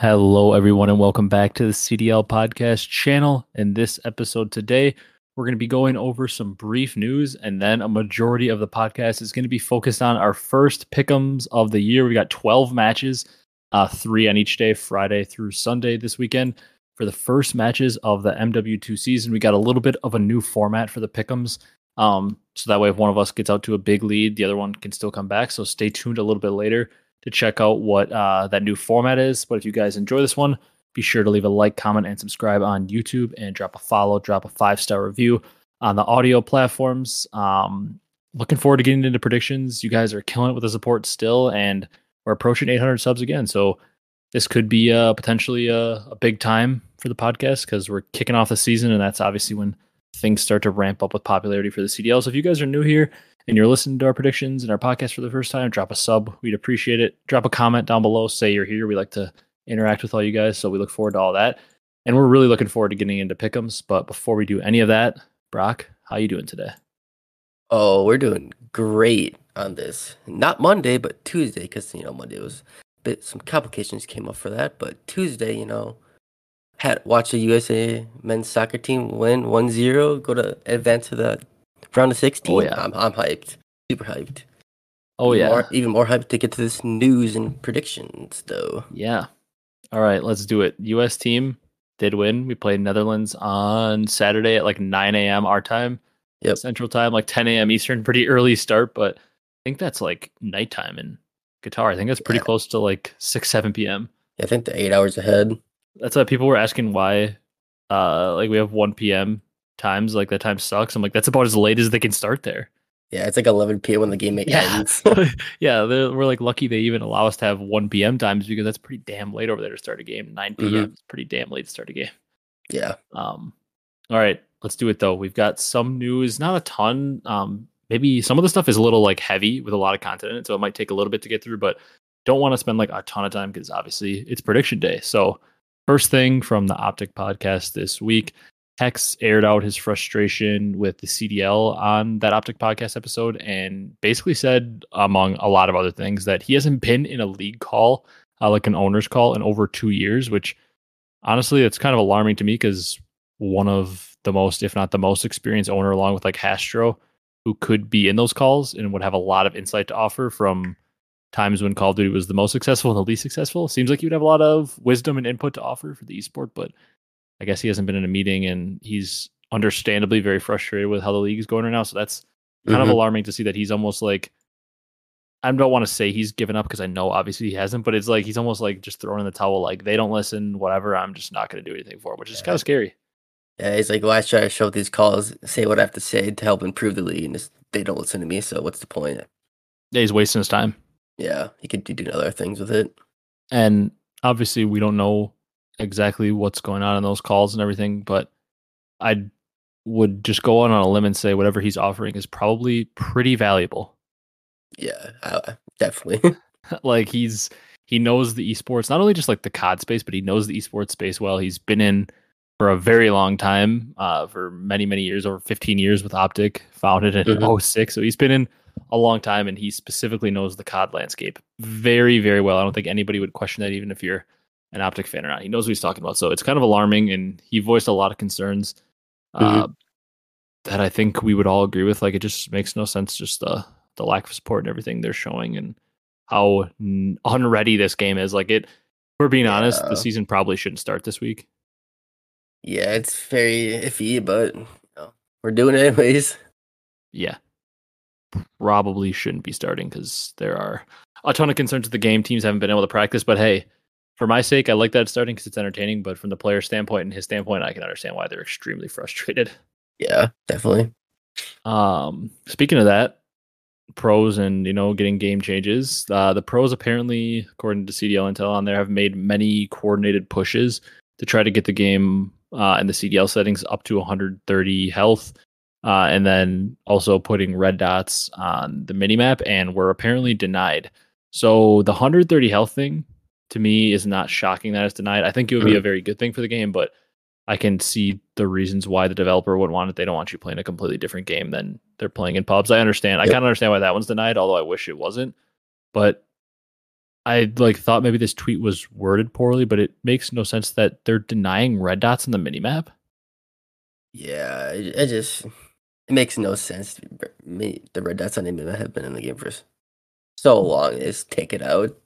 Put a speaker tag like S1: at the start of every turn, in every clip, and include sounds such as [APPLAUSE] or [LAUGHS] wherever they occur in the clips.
S1: Hello, everyone, and welcome back to the CDL podcast channel. In this episode today, we're going to be going over some brief news, and then a majority of the podcast is going to be focused on our first pick'ems of the year. We got 12 matches, uh, three on each day, Friday through Sunday this weekend. For the first matches of the MW2 season, we got a little bit of a new format for the pick'ems. Um, so that way, if one of us gets out to a big lead, the other one can still come back. So stay tuned a little bit later to check out what uh, that new format is. But if you guys enjoy this one, be sure to leave a like, comment, and subscribe on YouTube and drop a follow, drop a five star review on the audio platforms. Um, looking forward to getting into predictions. You guys are killing it with the support still, and we're approaching 800 subs again. So this could be uh, potentially a, a big time for the podcast because we're kicking off the season, and that's obviously when things start to ramp up with popularity for the CDL. So if you guys are new here and you're listening to our predictions and our podcast for the first time, drop a sub. We'd appreciate it. Drop a comment down below. Say you're here. We like to interact with all you guys. So we look forward to all that. And we're really looking forward to getting into pick'ems. But before we do any of that, Brock, how you doing today?
S2: Oh, we're doing great on this. Not Monday, but Tuesday, because you know Monday was a bit some complications came up for that. But Tuesday, you know, had watched the USA men's soccer team win 1-0, go to advance to the round of 16.
S1: Oh, yeah.
S2: I'm I'm hyped. Super hyped.
S1: Oh
S2: Even
S1: yeah,
S2: More, even more hyped to get to this news and predictions though.
S1: yeah. All right, let's do it. U.S. team did win. We played Netherlands on Saturday at like 9 a.m. our time,
S2: Yep.
S1: Central Time, like 10 a.m. Eastern. Pretty early start, but I think that's like nighttime in Qatar. I think that's pretty
S2: Yeah.
S1: close to like 6 7 p.m.
S2: I think the eight hours ahead.
S1: That's why people were asking why, uh, like we have 1 p.m. times. Like that time sucks. I'm like that's about as late as they can start there.
S2: Yeah, it's like 11 p.m. when the game [LAUGHS]
S1: Yeah.
S2: ends. [LAUGHS]
S1: yeah, we're like lucky they even allow us to have 1 p.m. times because that's pretty damn late over there to start a game. 9 p.m.
S2: Mhm.
S1: is pretty damn late to start a game.
S2: yeah.
S1: Um, all right, let's do it though. We've got some news, not a ton. Um, maybe some of the stuff is a little like heavy with a lot of content in it, so it might take a little bit to get through, but don't want to spend like a ton of time because obviously it's prediction day. So, first thing from the Optic podcast this week, Hex aired out his frustration with the CDL on that Optic podcast episode and basically said, among a lot of other things, that he hasn't been in a league call, uh, like an owner's call, in over two years, which honestly, it's kind of alarming to me because one of the most, if not the most experienced owner, along with like Hastro, who could be in those calls and would have a lot of insight to offer from times when Call of Duty was the most successful and the least successful. Seems like you'd have a lot of wisdom and input to offer for the esport, but I guess he hasn't been in a meeting and he's understandably very frustrated with how the league is going right now. So that's kind of
S2: Mhm.
S1: alarming to see that he's almost like I don't want to say he's given up because I know obviously he hasn't, but it's like he's almost like just throwing in the towel, like they don't listen, whatever. I'm just not going to do anything for him, which is
S2: Yeah.
S1: kind of scary.
S2: Yeah, he's like, well, I try to show up these calls, say what I have to say to help improve the league, and just, they don't listen to me. So what's the point?
S1: Yeah, he's wasting his time,
S2: Yeah, he could do other things with it.
S1: and obviously we don't know exactly what's going on in those calls and everything, but I would just go on on a limb and say whatever he's offering is probably pretty valuable.
S2: Yeah, I, definitely. [LAUGHS] [LAUGHS]
S1: like he's he knows the esports not only just like the COD space, but he knows the esports space well. He's been in for a very long time, uh, for many many years, over 15 years with Optic, founded in
S2: Mhm.
S1: 06. So he's been in a long time, and he specifically knows the COD landscape very very well. I don't think anybody would question that, even if you're an Optic fan or not. He knows what he's talking about. So it's kind of alarming, and he voiced a lot of concerns. Uh, that I think we would all agree with. Like, it just makes no sense, just the the lack of support and everything they're showing, and how n- unready this game is. Like, it. if We're being honest. The season probably shouldn't start this week.
S2: yeah, it's very iffy, but you know, we're doing it anyways.
S1: Yeah, probably shouldn't be starting because there are a ton of concerns with the game. Teams haven't been able to practice, but hey, for my sake, I like that it's starting because it's entertaining. But from the player standpoint and his standpoint, I can understand why they're extremely [LAUGHS] frustrated.
S2: Yeah, definitely.
S1: Um, speaking of that, pros and you know getting game changes. Uh, the pros apparently, according to CDL Intel on there, have made many coordinated pushes to try to get the game uh, and the CDL settings up to 130 health, uh, and then also putting red dots on the minimap, and were apparently denied. So the 130 health thing to me is not shocking that it's denied. I think it would be a mm-hmm. very good thing for the game, but I can see the reasons why the developer would want it. They don't want you playing a completely different game than they're playing in pubs. I understand. I
S2: Yep.
S1: kind of understand why that one's denied, although I wish it wasn't. But I like thought maybe this tweet was worded poorly, but it makes no sense that they're denying red dots in the minimap.
S2: Yeah, it, it just it makes no sense. Me, the red dots on the minimap have been in the game for so long. Just take it out.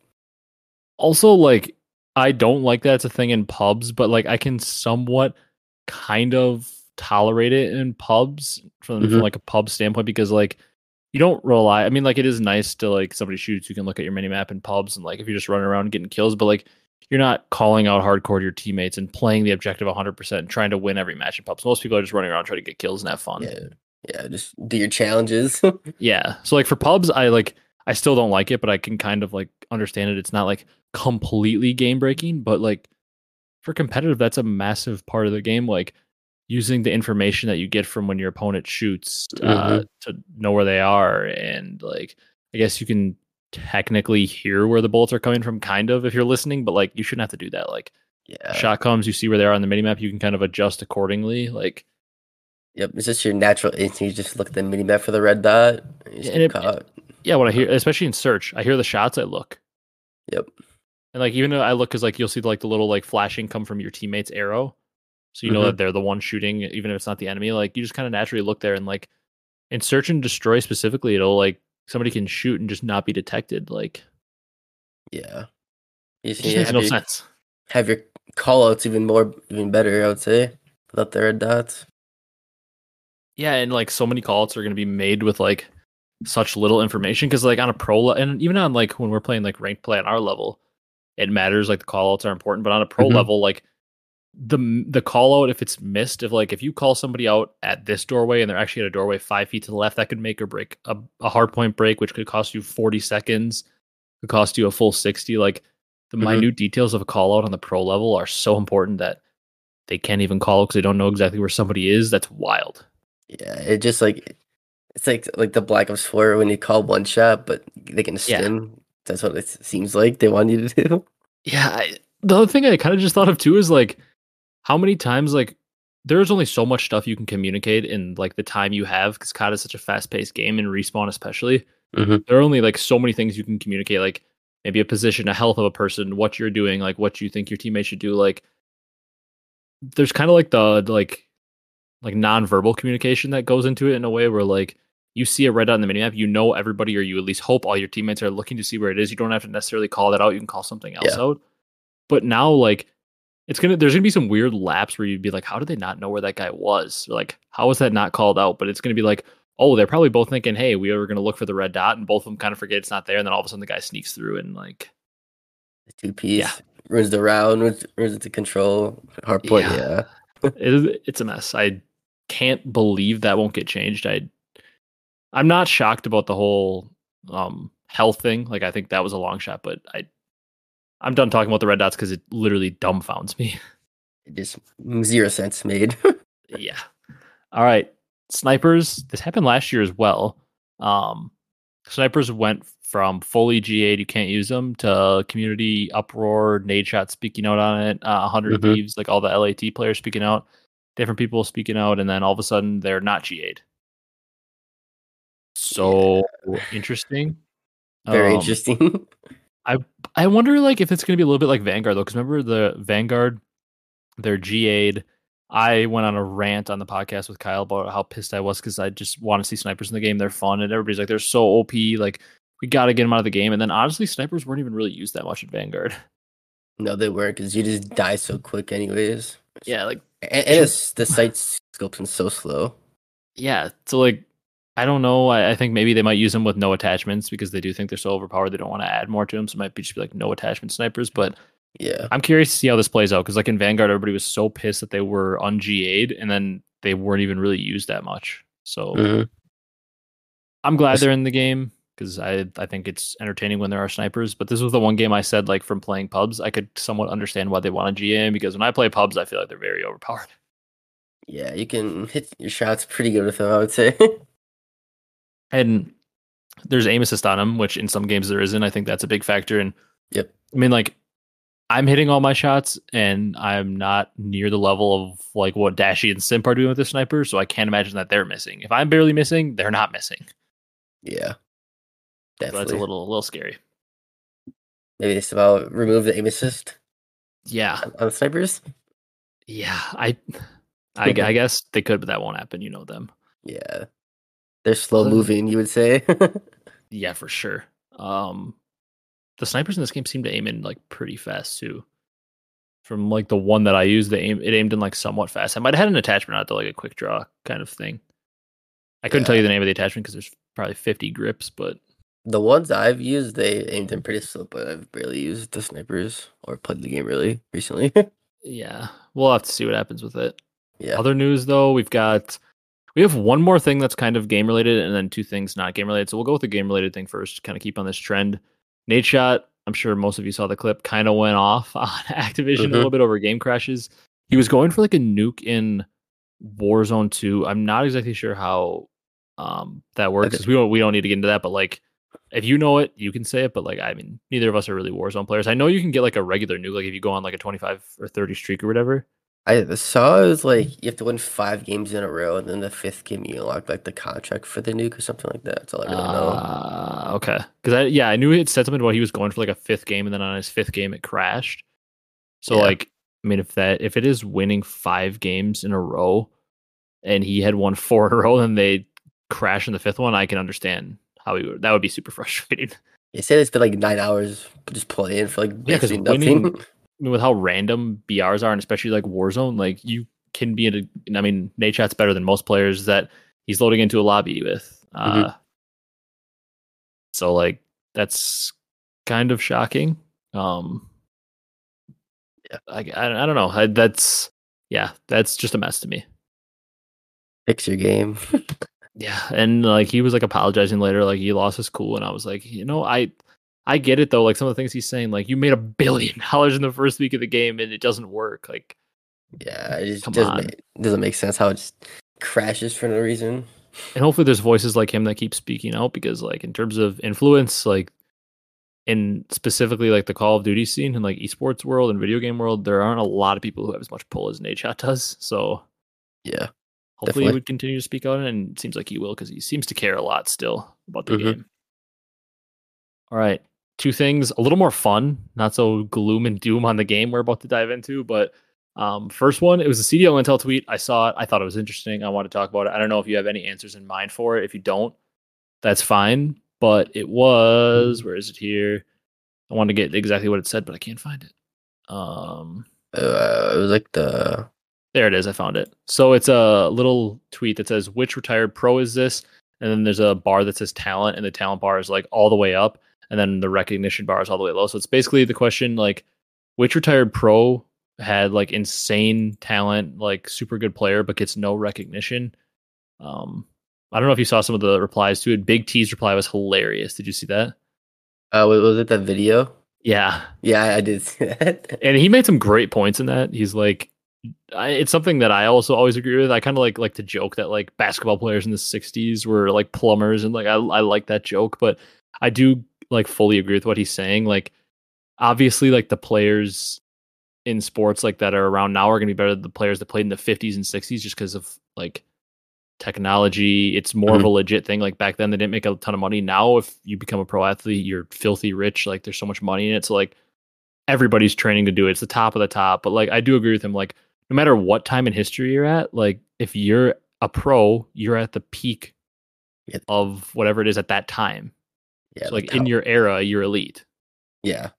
S1: Also, like I don't like that it's a thing in pubs, but like I can somewhat kind of tolerate it in pubs from, from
S2: Mhm.
S1: like a pub standpoint because like you don't rely I mean like it is nice to like somebody shoots you can look at your mini map in pubs and like if you're just running around getting kills, but like you're not calling out hardcore to your teammates and playing the objective 100% and trying to win every match in pubs. Most people are just running around trying to get kills and have fun.
S2: Yeah, yeah. Just do your challenges. [LAUGHS]
S1: Yeah. So like for pubs, I like I still don't like it, but I can kind of like understand it. It's not like completely game breaking, but like for competitive, that's a massive part of the game. Like using the information that you get from when your opponent shoots uh, to know where they are, and like I guess you can technically hear where the bullets are coming from, kind of if you're listening, but like you shouldn't have to do that. Like
S2: yeah.
S1: shot comes, you see where they are on the minimap, you can kind of adjust accordingly. Like
S2: Yep. It's just your natural instinct. You just look at the mini map for the red dot. And
S1: And it-
S2: caught.
S1: Yeah, when I hear, especially in search, I hear the shots, I look.
S2: Yep.
S1: And like even though I look because like you'll see like the little like flashing come from your teammate's arrow, so you know
S2: Mhm.
S1: that they're the one shooting, even if it's not the enemy. Like you just kind of naturally look there and like in search and destroy specifically, it'll like somebody can shoot and just not be detected. Like
S2: Yeah. You
S1: it
S2: see,
S1: just makes
S2: have,
S1: no
S2: your,
S1: sense.
S2: have your call outs even more, even better, I would say, without the red dots.
S1: Yeah, and like so many callouts are going to be made with like such little information because like on a pro le- and even on like when we're playing like ranked play on our level, it matters. Like the callouts are important, but on a pro
S2: Mhm.
S1: level, like the the call out if it's missed, if like if you call somebody out at this doorway and they're actually at a doorway five feet to the left, that could make or break a, a hard point break, which could cost you forty seconds, could cost you a full sixty. Like the
S2: Mhm.
S1: minute details of a call out on the pro level are so important that they can't even call because they don't know exactly where somebody is. That's wild.
S2: Yeah, it just like it's like like the Black Ops Four when you call one shot, but they can
S1: Yeah.
S2: That's what it seems like they want you to [LAUGHS] do.
S1: Yeah, I, the other thing I kind of just thought of too is like how many times like there's only so much stuff you can communicate in like the time you have because COD is such a fast paced game and respawn especially.
S2: Mhm.
S1: There are only like so many things you can communicate, like maybe a position, a health of a person, what you're doing, like what you think your teammates should do. Like there's kind of like the, the like like nonverbal communication that goes into it in a way where like you see a red dot on the minimap, you know everybody, or you at least hope all your teammates are looking to see where it is. You don't have to necessarily call that out. You can call something else
S2: Yeah.
S1: out. But now, like, it's gonna there's gonna be some weird laps where you'd be like, how did they not know where that guy was? Or, like, how was that not called out? But it's gonna be like, oh, they're probably both thinking, hey, we were gonna look for the red dot, and both of them kind of forget it's not there, and then all of a sudden the guy sneaks through and like,
S2: The two piece
S1: Yeah.
S2: ruins the round, ruins, the control. Hard point,
S1: Yeah.
S2: yeah. [LAUGHS]
S1: it it's a mess. I can't believe that won't get changed. I I'm not shocked about the whole um health thing. Like I think that was a long shot, but I I'm done talking about the red dots because it literally dumbfounds me. [LAUGHS]
S2: It just zero sense made. [LAUGHS]
S1: yeah. All right. Snipers. This happened last year as well. Um snipers went from fully GA'd, you can't use them, to community uproar, Nadeshot speaking out on it, uh, 100
S2: Mhm.
S1: thieves, like all the LAT players speaking out, different people speaking out, and then all of a sudden they're not GA'd. So interesting.
S2: Very
S1: Um,
S2: interesting. [LAUGHS]
S1: I I wonder like if it's going to be a little bit like Vanguard though, because remember the Vanguard, they're GA'd. I went on a rant on the podcast with Kyle about how pissed I was because I just want to see snipers in the game. They're fun, and everybody's like, they're so OP. Like we got to get them out of the game. And then honestly, snipers weren't even really used that much in Vanguard. [LAUGHS]
S2: no, they weren't because you just die so quick, anyways.
S1: yeah, like
S2: and, and it's, the sight scopes are so slow.
S1: yeah. So like, I don't know. I, I think maybe they might use them with no attachments because they do think they're so overpowered. They don't want to add more to them. So it might be just be like no attachment snipers, but.
S2: Yeah,
S1: I'm curious to see how this plays out because, like in Vanguard, everybody was so pissed that they were un-GA'd and then they weren't even really used that much. So
S2: Mhm.
S1: I'm glad they're in the game because I I think it's entertaining when there are snipers. But this was the one game I said like from playing pubs, I could somewhat understand why they want a GM because when I play pubs, I feel like they're very overpowered.
S2: Yeah, you can hit your shots pretty good with them, I would say. [LAUGHS]
S1: And there's aim assist on them, which in some games there isn't. I think that's a big factor. And
S2: Yep.
S1: I mean, like I'm hitting all my shots, and I'm not near the level of like what Dashy and Simp are doing with the sniper. So I can't imagine that they're missing. If I'm barely missing, they're not missing.
S2: yeah.
S1: So
S2: Definitely.
S1: that's a little a little scary.
S2: Maybe they about remove the aim assist
S1: Yeah,
S2: on, on snipers.
S1: yeah. I, I, I [LAUGHS] guess they could, but that won't happen. You know them.
S2: Yeah. They're slow moving, you would say. [LAUGHS]
S1: Yeah, for sure. Um, the snipers in this game seem to aim in like pretty fast too. From like the one that I used, they aim it aimed in like somewhat fast. I might have had an attachment out to like a quick draw kind of thing. I couldn't tell you the name of the attachment because there's probably 50 grips, but
S2: the ones I've used, they aimed in pretty slow, but I've barely used the snipers or played the game really recently. [LAUGHS]
S1: yeah, we'll have to see what happens with it.
S2: yeah.
S1: Other news though, we've got we have one more thing that's kind of game related and then two things not game related. So we'll go with the game related thing first, kind of keep on this trend. Nadeshot, I'm sure most of you saw the clip, kind of went off [LAUGHS] on Activision
S2: Mhm.
S1: a little bit over game crashes. He was going for like a nuke in Warzone 2. I'm not exactly sure how um that works.
S2: Okay.
S1: we don't we don't need to get into that, but like if you know it, you can say it, but like I mean, neither of us are really Warzone players. I know you can get like a regular nuke, like if you go on like a 25 or 30 streak or whatever.
S2: I saw it was like you have to win five games in a row, and then the fifth game you unlock like the contract for the nuke or something like that. That's all I really know.
S1: Uh, okay. Because I yeah, I knew it said something about he was going for like a fifth game, and then on his fifth game it crashed. So
S2: Yeah.
S1: like, I mean, if that if it is winning five games in a row, and he had won four in a row, then they crash in the fifth one, I can understand how he would. That would be super [LAUGHS] frustrating.
S2: They said it's been like nine hours just playing for like
S1: Yeah, 'cause
S2: basically nothing.
S1: winning- with how random BRs are, and especially like Warzone, like you can be in a. I mean, Nadeshot's better than most players that he's loading into a lobby with. Uh,
S2: Mhm.
S1: So like that's kind of shocking. Um, I, I, I don't know. I, that's yeah, that's just a mess to me.
S2: Fix your game. [LAUGHS]
S1: Yeah, and like he was like apologizing later, like he lost his cool, and I was like, you know, I I get it though. Like some of the things he's saying, like you made a billion dollars in the first week of the game and it doesn't work. Like
S2: yeah, it just doesn't make, doesn't make sense how it just crashes for no reason.
S1: and hopefully there's voices like him that keep speaking out because like in terms of influence like in specifically like the call of duty scene and like esports world and video game world there aren't a lot of people who have as much pull as Nadeshot does so
S2: Yeah,
S1: hopefully
S2: Definitely.
S1: he would continue to speak out and it seems like he will because he seems to care a lot still about the
S2: Mhm.
S1: game all right two things a little more fun not so gloom and doom on the game we're about to dive into but um, first one, it was a CDL Intel tweet. I saw it. I thought it was interesting. I want to talk about it. I don't know if you have any answers in mind for it. If you don't, that's fine. But it was, where is it here? I wanted to get exactly what it said, but I can't find it. Um,
S2: uh, it was like the
S1: there it is. I found it. So it's a little tweet that says, "Which retired pro is this?" And then there's a bar that says talent, and the talent bar is like all the way up, and then the recognition bar is all the way low. So it's basically the question like, which retired pro had like insane talent, like super good player, but gets no recognition? Um, I don't know if you saw some of the replies to it. Big T's reply was hilarious. Did you see that?
S2: uh, was it that video?
S1: Yeah,
S2: Yeah, I- did [LAUGHS] see that.
S1: and he made some great points in that. He's like, I, it's something that I also always agree with. I kind of like like to joke that like basketball players in the '60s were like plumbers, and like I I like that joke, but I do like fully agree with what he's saying. Like, obviously, like the players in sports like that are around now are going to be better than the players that played in the 50s and 60s just because of like technology it's more of mm-hmm. a legit thing like back then they didn't make a ton of money now if you become a pro athlete you're filthy rich like there's so much money in it so like everybody's training to do it it's the top of the top but like i do agree with him like no matter what time in history you're at like if you're a pro you're at the peak
S2: Yeah.
S1: of whatever it is at that time
S2: Yeah,
S1: so like in your era you're elite
S2: yeah,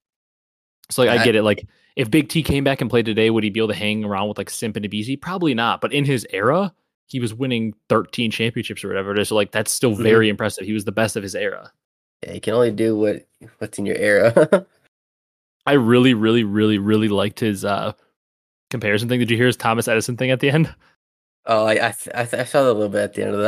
S1: so like I
S2: I-
S1: get it. Like if Big T came back and played today, would he be able to hang around with like Simp and Abezy? Probably not. But in his era, he was winning 13 championships or whatever it is. So like that's still
S2: Mhm.
S1: very impressive. He was the best of his era.
S2: yeah. You can only do what what's in your era. [LAUGHS]
S1: I really, really, really, really liked his uh comparison thing. Did you hear his Thomas Edison thing at the end? [LAUGHS]
S2: Oh, I I, th- I, th- I saw that a little bit at the end of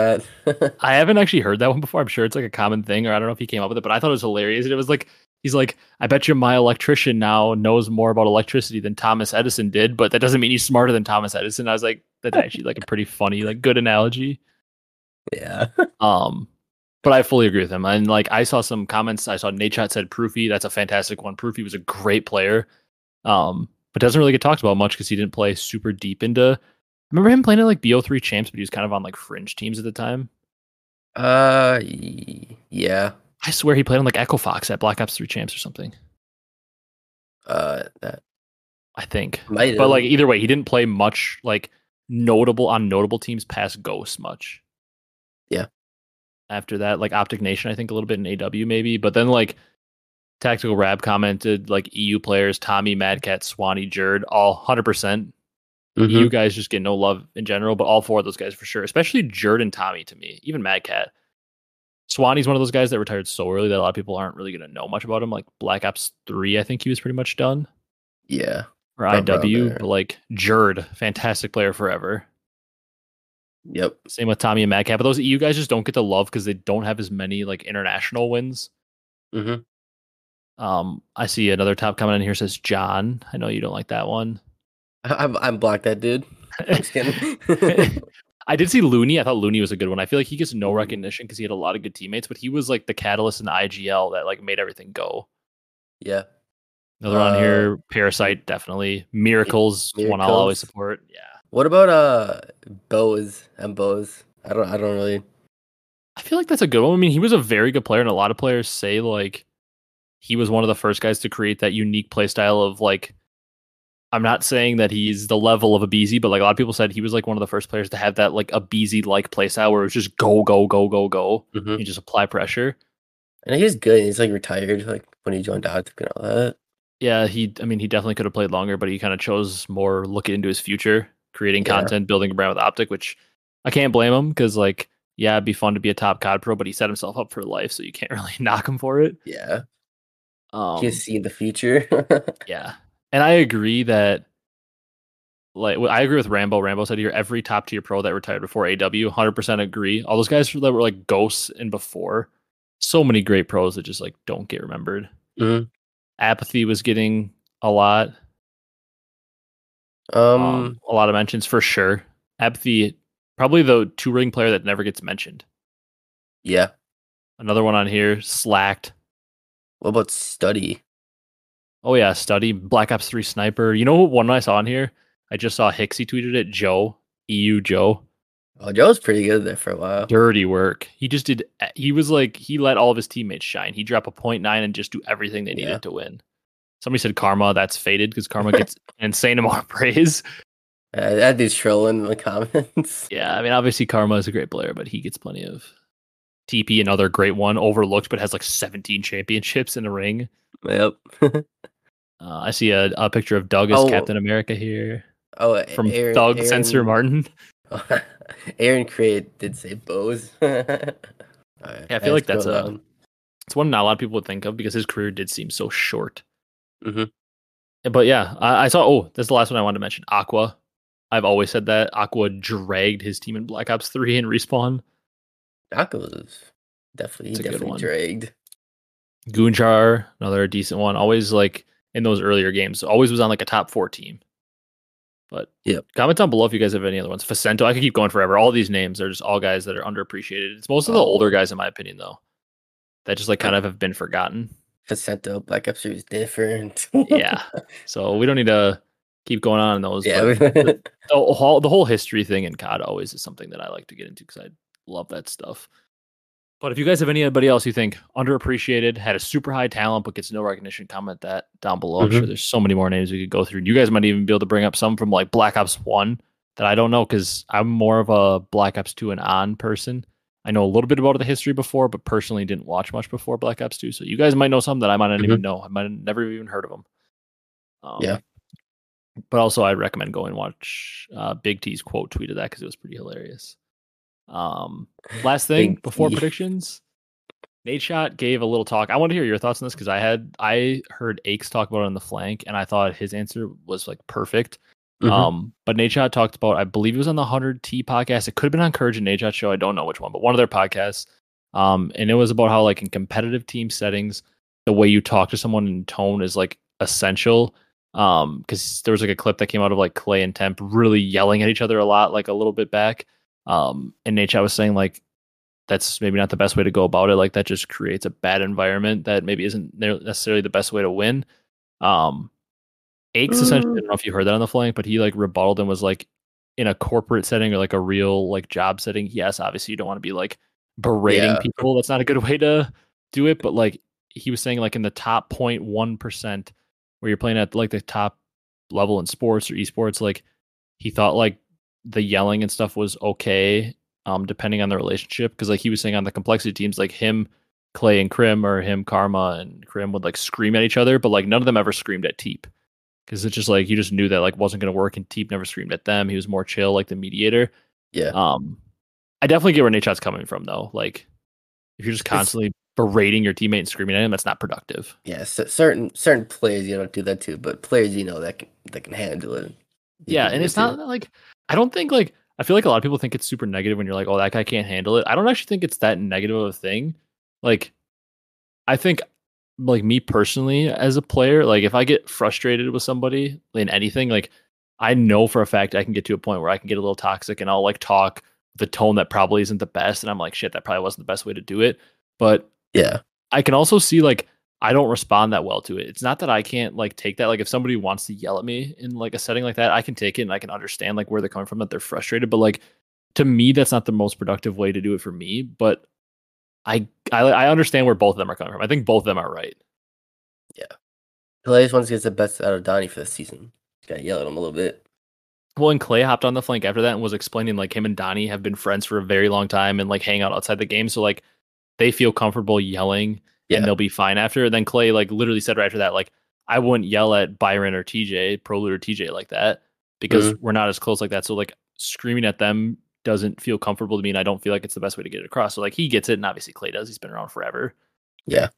S2: that. [LAUGHS]
S1: I haven't actually heard that one before. I'm sure it's like a common thing, or I don't know if he came up with it, but I thought it was hilarious. And it was like he's like, I bet you my electrician now knows more about electricity than Thomas Edison did, but that doesn't mean he's smarter than Thomas Edison. I was like, that's actually like a pretty funny, like good analogy.
S2: yeah. [LAUGHS]
S1: Um, but I fully agree with him. And like I saw some comments. I saw Nadeshot said Proofy. That's a fantastic one. Proofy was a great player. Um, but doesn't really get talked about much because he didn't play super deep into. Remember him playing at like BO3 champs, but he was kind of on like fringe teams at the time.
S2: Uh, yeah.
S1: I swear he played on like Echo Fox at Black Ops 3 champs or something.
S2: Uh, that
S1: I think.
S2: might.
S1: But like either way, he didn't play much like notable on notable teams past Ghost much.
S2: Yeah.
S1: After that, like Optic Nation, I think a little bit in AW maybe, but then like Tactical Rab commented like EU players, Tommy, Madcat, Swanee, Jerd, all hundred percent.
S2: Mhm.
S1: EU guys just get no love in general, but all four of those guys for sure, especially Jerd and Tommy to me, even Mad Madcat. Swanee's one of those guys that retired so early that a lot of people aren't really going to know much about him. Like Black Ops 3, I think he was pretty much done
S2: yeah.
S1: or IW, but like Jerd, fantastic player forever.
S2: Yep.
S1: Same with Tommy and Madcat. But those EU guys just don't get the love because they don't have as many like international wins.
S2: hmm
S1: Um, I see another top comment in here says John. I know you don't like that one. [LAUGHS]
S2: I'm I'm blocked that dude. I'm just kidding. [LAUGHS] [LAUGHS]
S1: I did see Looney. I thought Looney was a good one. I feel like he gets no
S2: Mhm.
S1: recognition because he had a lot of good teammates, but he was like the catalyst in the IGL that like made everything go.
S2: yeah.
S1: Another one
S2: Uh,
S1: here, Parasite, definitely. Miracles, one I'll always support. Yeah.
S2: What about uh Bose and Bose? I don't I don't really.
S1: I feel like that's a good one. I mean, he was a very good player, and a lot of players say like he was one of the first guys to create that unique play style of like. I'm not saying that he's the level of a BZ, but like a lot of people said, he was like one of the first players to have that like a BZ like play style where it was just go go go go go.
S2: Mhm.
S1: You just apply pressure.
S2: And he's good. He's like retired, like when he joined Optic and all that.
S1: Yeah, he. I mean, he definitely could have played longer, but he kind of chose more looking into his future, creating
S2: Yeah.
S1: content, building a brand with Optic, which I can't blame him because like yeah, it'd be fun to be a top COD pro, but he set himself up for life, so you can't [LAUGHS] really knock him for it.
S2: Yeah.
S1: Um,
S2: can see the future. [LAUGHS]
S1: Yeah, and I agree that. Like I agree with Rambo. Rambo said here every top tier pro that retired before AW, hundred percent agree. All those guys that were like ghosts and before, so many great pros that just like don't get remembered.
S2: Mhm.
S1: Apathy was getting a lot,
S2: um,
S1: um, a lot of mentions for sure. Apathy, probably the two ring player that never gets mentioned.
S2: yeah.
S1: Another one on here, slacked.
S2: What about study?
S1: Oh yeah, study Black Ops Three sniper. You know what one I saw on here? I just saw Hixie tweeted it. Joe, EU Joe.
S2: Oh, Joe's pretty good there for a while.
S1: dirty work. He just did. He was like he let all of his teammates shine. He dropped a point nine and just do everything they needed
S2: Yeah.
S1: to win. Somebody said Karma. That's faded because Karma gets an [LAUGHS] insane amount of praise.
S2: Uh, that dude's trolling in the comments. [LAUGHS]
S1: Yeah, I mean obviously Karma is a great player, but he gets plenty of TP. Another great one, overlooked, but has like 17 championships in a ring.
S2: Yep. [LAUGHS]
S1: Uh, I see a, a picture of Doug as
S2: Oh.
S1: Captain America here
S2: oh, [LAUGHS]
S1: from
S2: Aaron,
S1: Doug
S2: Aaron,
S1: Censor Martin. [LAUGHS] [LAUGHS]
S2: Aaron Create did say Bose. yeah,
S1: I feel like that's a- It's one not a lot of people would think of because his career did seem so short.
S2: Mhm.
S1: But yeah, I, I saw. Oh, that's the last one I wanted to mention. Aqua. I've always said that Aqua dragged his team in Black Ops Three and respawn.
S2: Aqua was definitely definitely dragged.
S1: Goonjar, another decent one. Always like in those earlier games, always was on like a top four team. But
S2: yeah,
S1: comment down below if you guys have any other ones. Facento, I could keep going forever. All these names are just all guys that are underappreciated. It's most of the
S2: Oh.
S1: older guys, in my opinion, though, that just like kind of have been forgotten.
S2: Facento, Black Ops 3 is different.
S1: Yeah. [LAUGHS] So we don't need to keep going on in those.
S2: yeah. we- [LAUGHS]
S1: the whole the whole history thing in COD always is something that I like to get into because I love that stuff. But if you guys have anybody else you think underappreciated, had a super high talent but gets no recognition, comment that down below. I'm
S2: Mhm.
S1: sure there's so many more names we could go through. You guys might even be able to bring up some from like Black Ops One that I don't know because I'm more of a Black Ops Two and on person. I know a little bit about the history before, but personally didn't watch much before Black Ops Two. So you guys might know some that I might not even know. I might have never even heard of them. Um,
S2: Yeah.
S1: but also I'd recommend going watch uh, Big T's quote tweeted that because it was pretty hilarious. Um, [LAUGHS] last thing before predictions, Nadeshot gave a little talk. I want to hear your thoughts on this because I had I heard Aches talk about it on the flank, and I thought his answer was like perfect.
S2: Mhm.
S1: Um, but Nadeshot talked about, I believe it was on the 100T podcast. It could have been on Courage and Nadeshot show. I don't know which one, but one of their podcasts. Um, and it was about how, like, in competitive team settings, the way you talk to someone in tone is like essential. Um, because there was like a clip that came out of like Clay and Temp really yelling at each other a lot, like a little bit back. Um, and Nate I was saying, like, that's maybe not the best way to go about it. Like, that just creates a bad environment that maybe isn't necessarily the best way to win. Um, Aches essentially, I don't know if you heard that on the flank, but he like rebutted and was like, in a corporate setting or like a real like job setting, yes, obviously you don't want to be like berating
S2: Yeah.
S1: people. That's not a good [LAUGHS] way to do it. But like he was saying, like in the top 0.1 percent, where you're playing at like the top level in sports or esports, like he thought like the yelling and stuff was okay, um, depending on the relationship. Because like he was saying on the complexity teams, like him, Clay and Crim, or him, Karma and Crim would like scream at each other, but like none of them ever screamed at Teep. Because it's just like you just knew that like wasn't gonna work, and Teep never screamed at them. He was more chill, like the mediator.
S2: Yeah.
S1: Um, I definitely get where Nadeshot's coming from, though. Like, if you're just
S2: It's-
S1: constantly berating your teammate and screaming at him, that's not productive.
S2: Yeah, c- certain certain players you don't do that to, but players you know that can that can handle it. you
S1: Yeah, and it's not like I don't think like I feel like a lot of people think it's super negative when you're like, oh, that guy can't handle it. I don't actually think it's that negative of a thing. Like, I think like me personally as a player, like if I get frustrated with somebody in anything, like I know for a fact I can get to a point where I can get a little toxic and I'll like talk the tone that probably isn't the best, and I'm like, shit, that probably wasn't the best way to do it. But
S2: Yeah,
S1: I can also see like I don't respond that well to it. It's not that I can't like take that. Like if somebody wants to yell at me in like a setting like that, I can take it and I can understand like where they're coming from that they're frustrated. But like to me, that's not the most productive way to do it for me. But I I, I understand where both of them are coming from. I think both of them are right. Yeah.
S2: Clay just wants to get the best out of Donnie for this season. He's gotta yell at him a little bit.
S1: Well, and Clay hopped on the flank after that and was explaining like him and Donnie have been friends for a very long time and like hang out outside the game. So like they feel comfortable yelling
S2: Yeah.
S1: and they'll be fine after. And then Clay like literally said right after that, like, I wouldn't yell at Byron or TJ, Prolute or TJ like that because we're not as close like that. So like screaming at them doesn't feel comfortable to me and I don't feel like it's the best way to get it across. So like he gets it and obviously Clay does. He's been around forever.
S2: Yeah.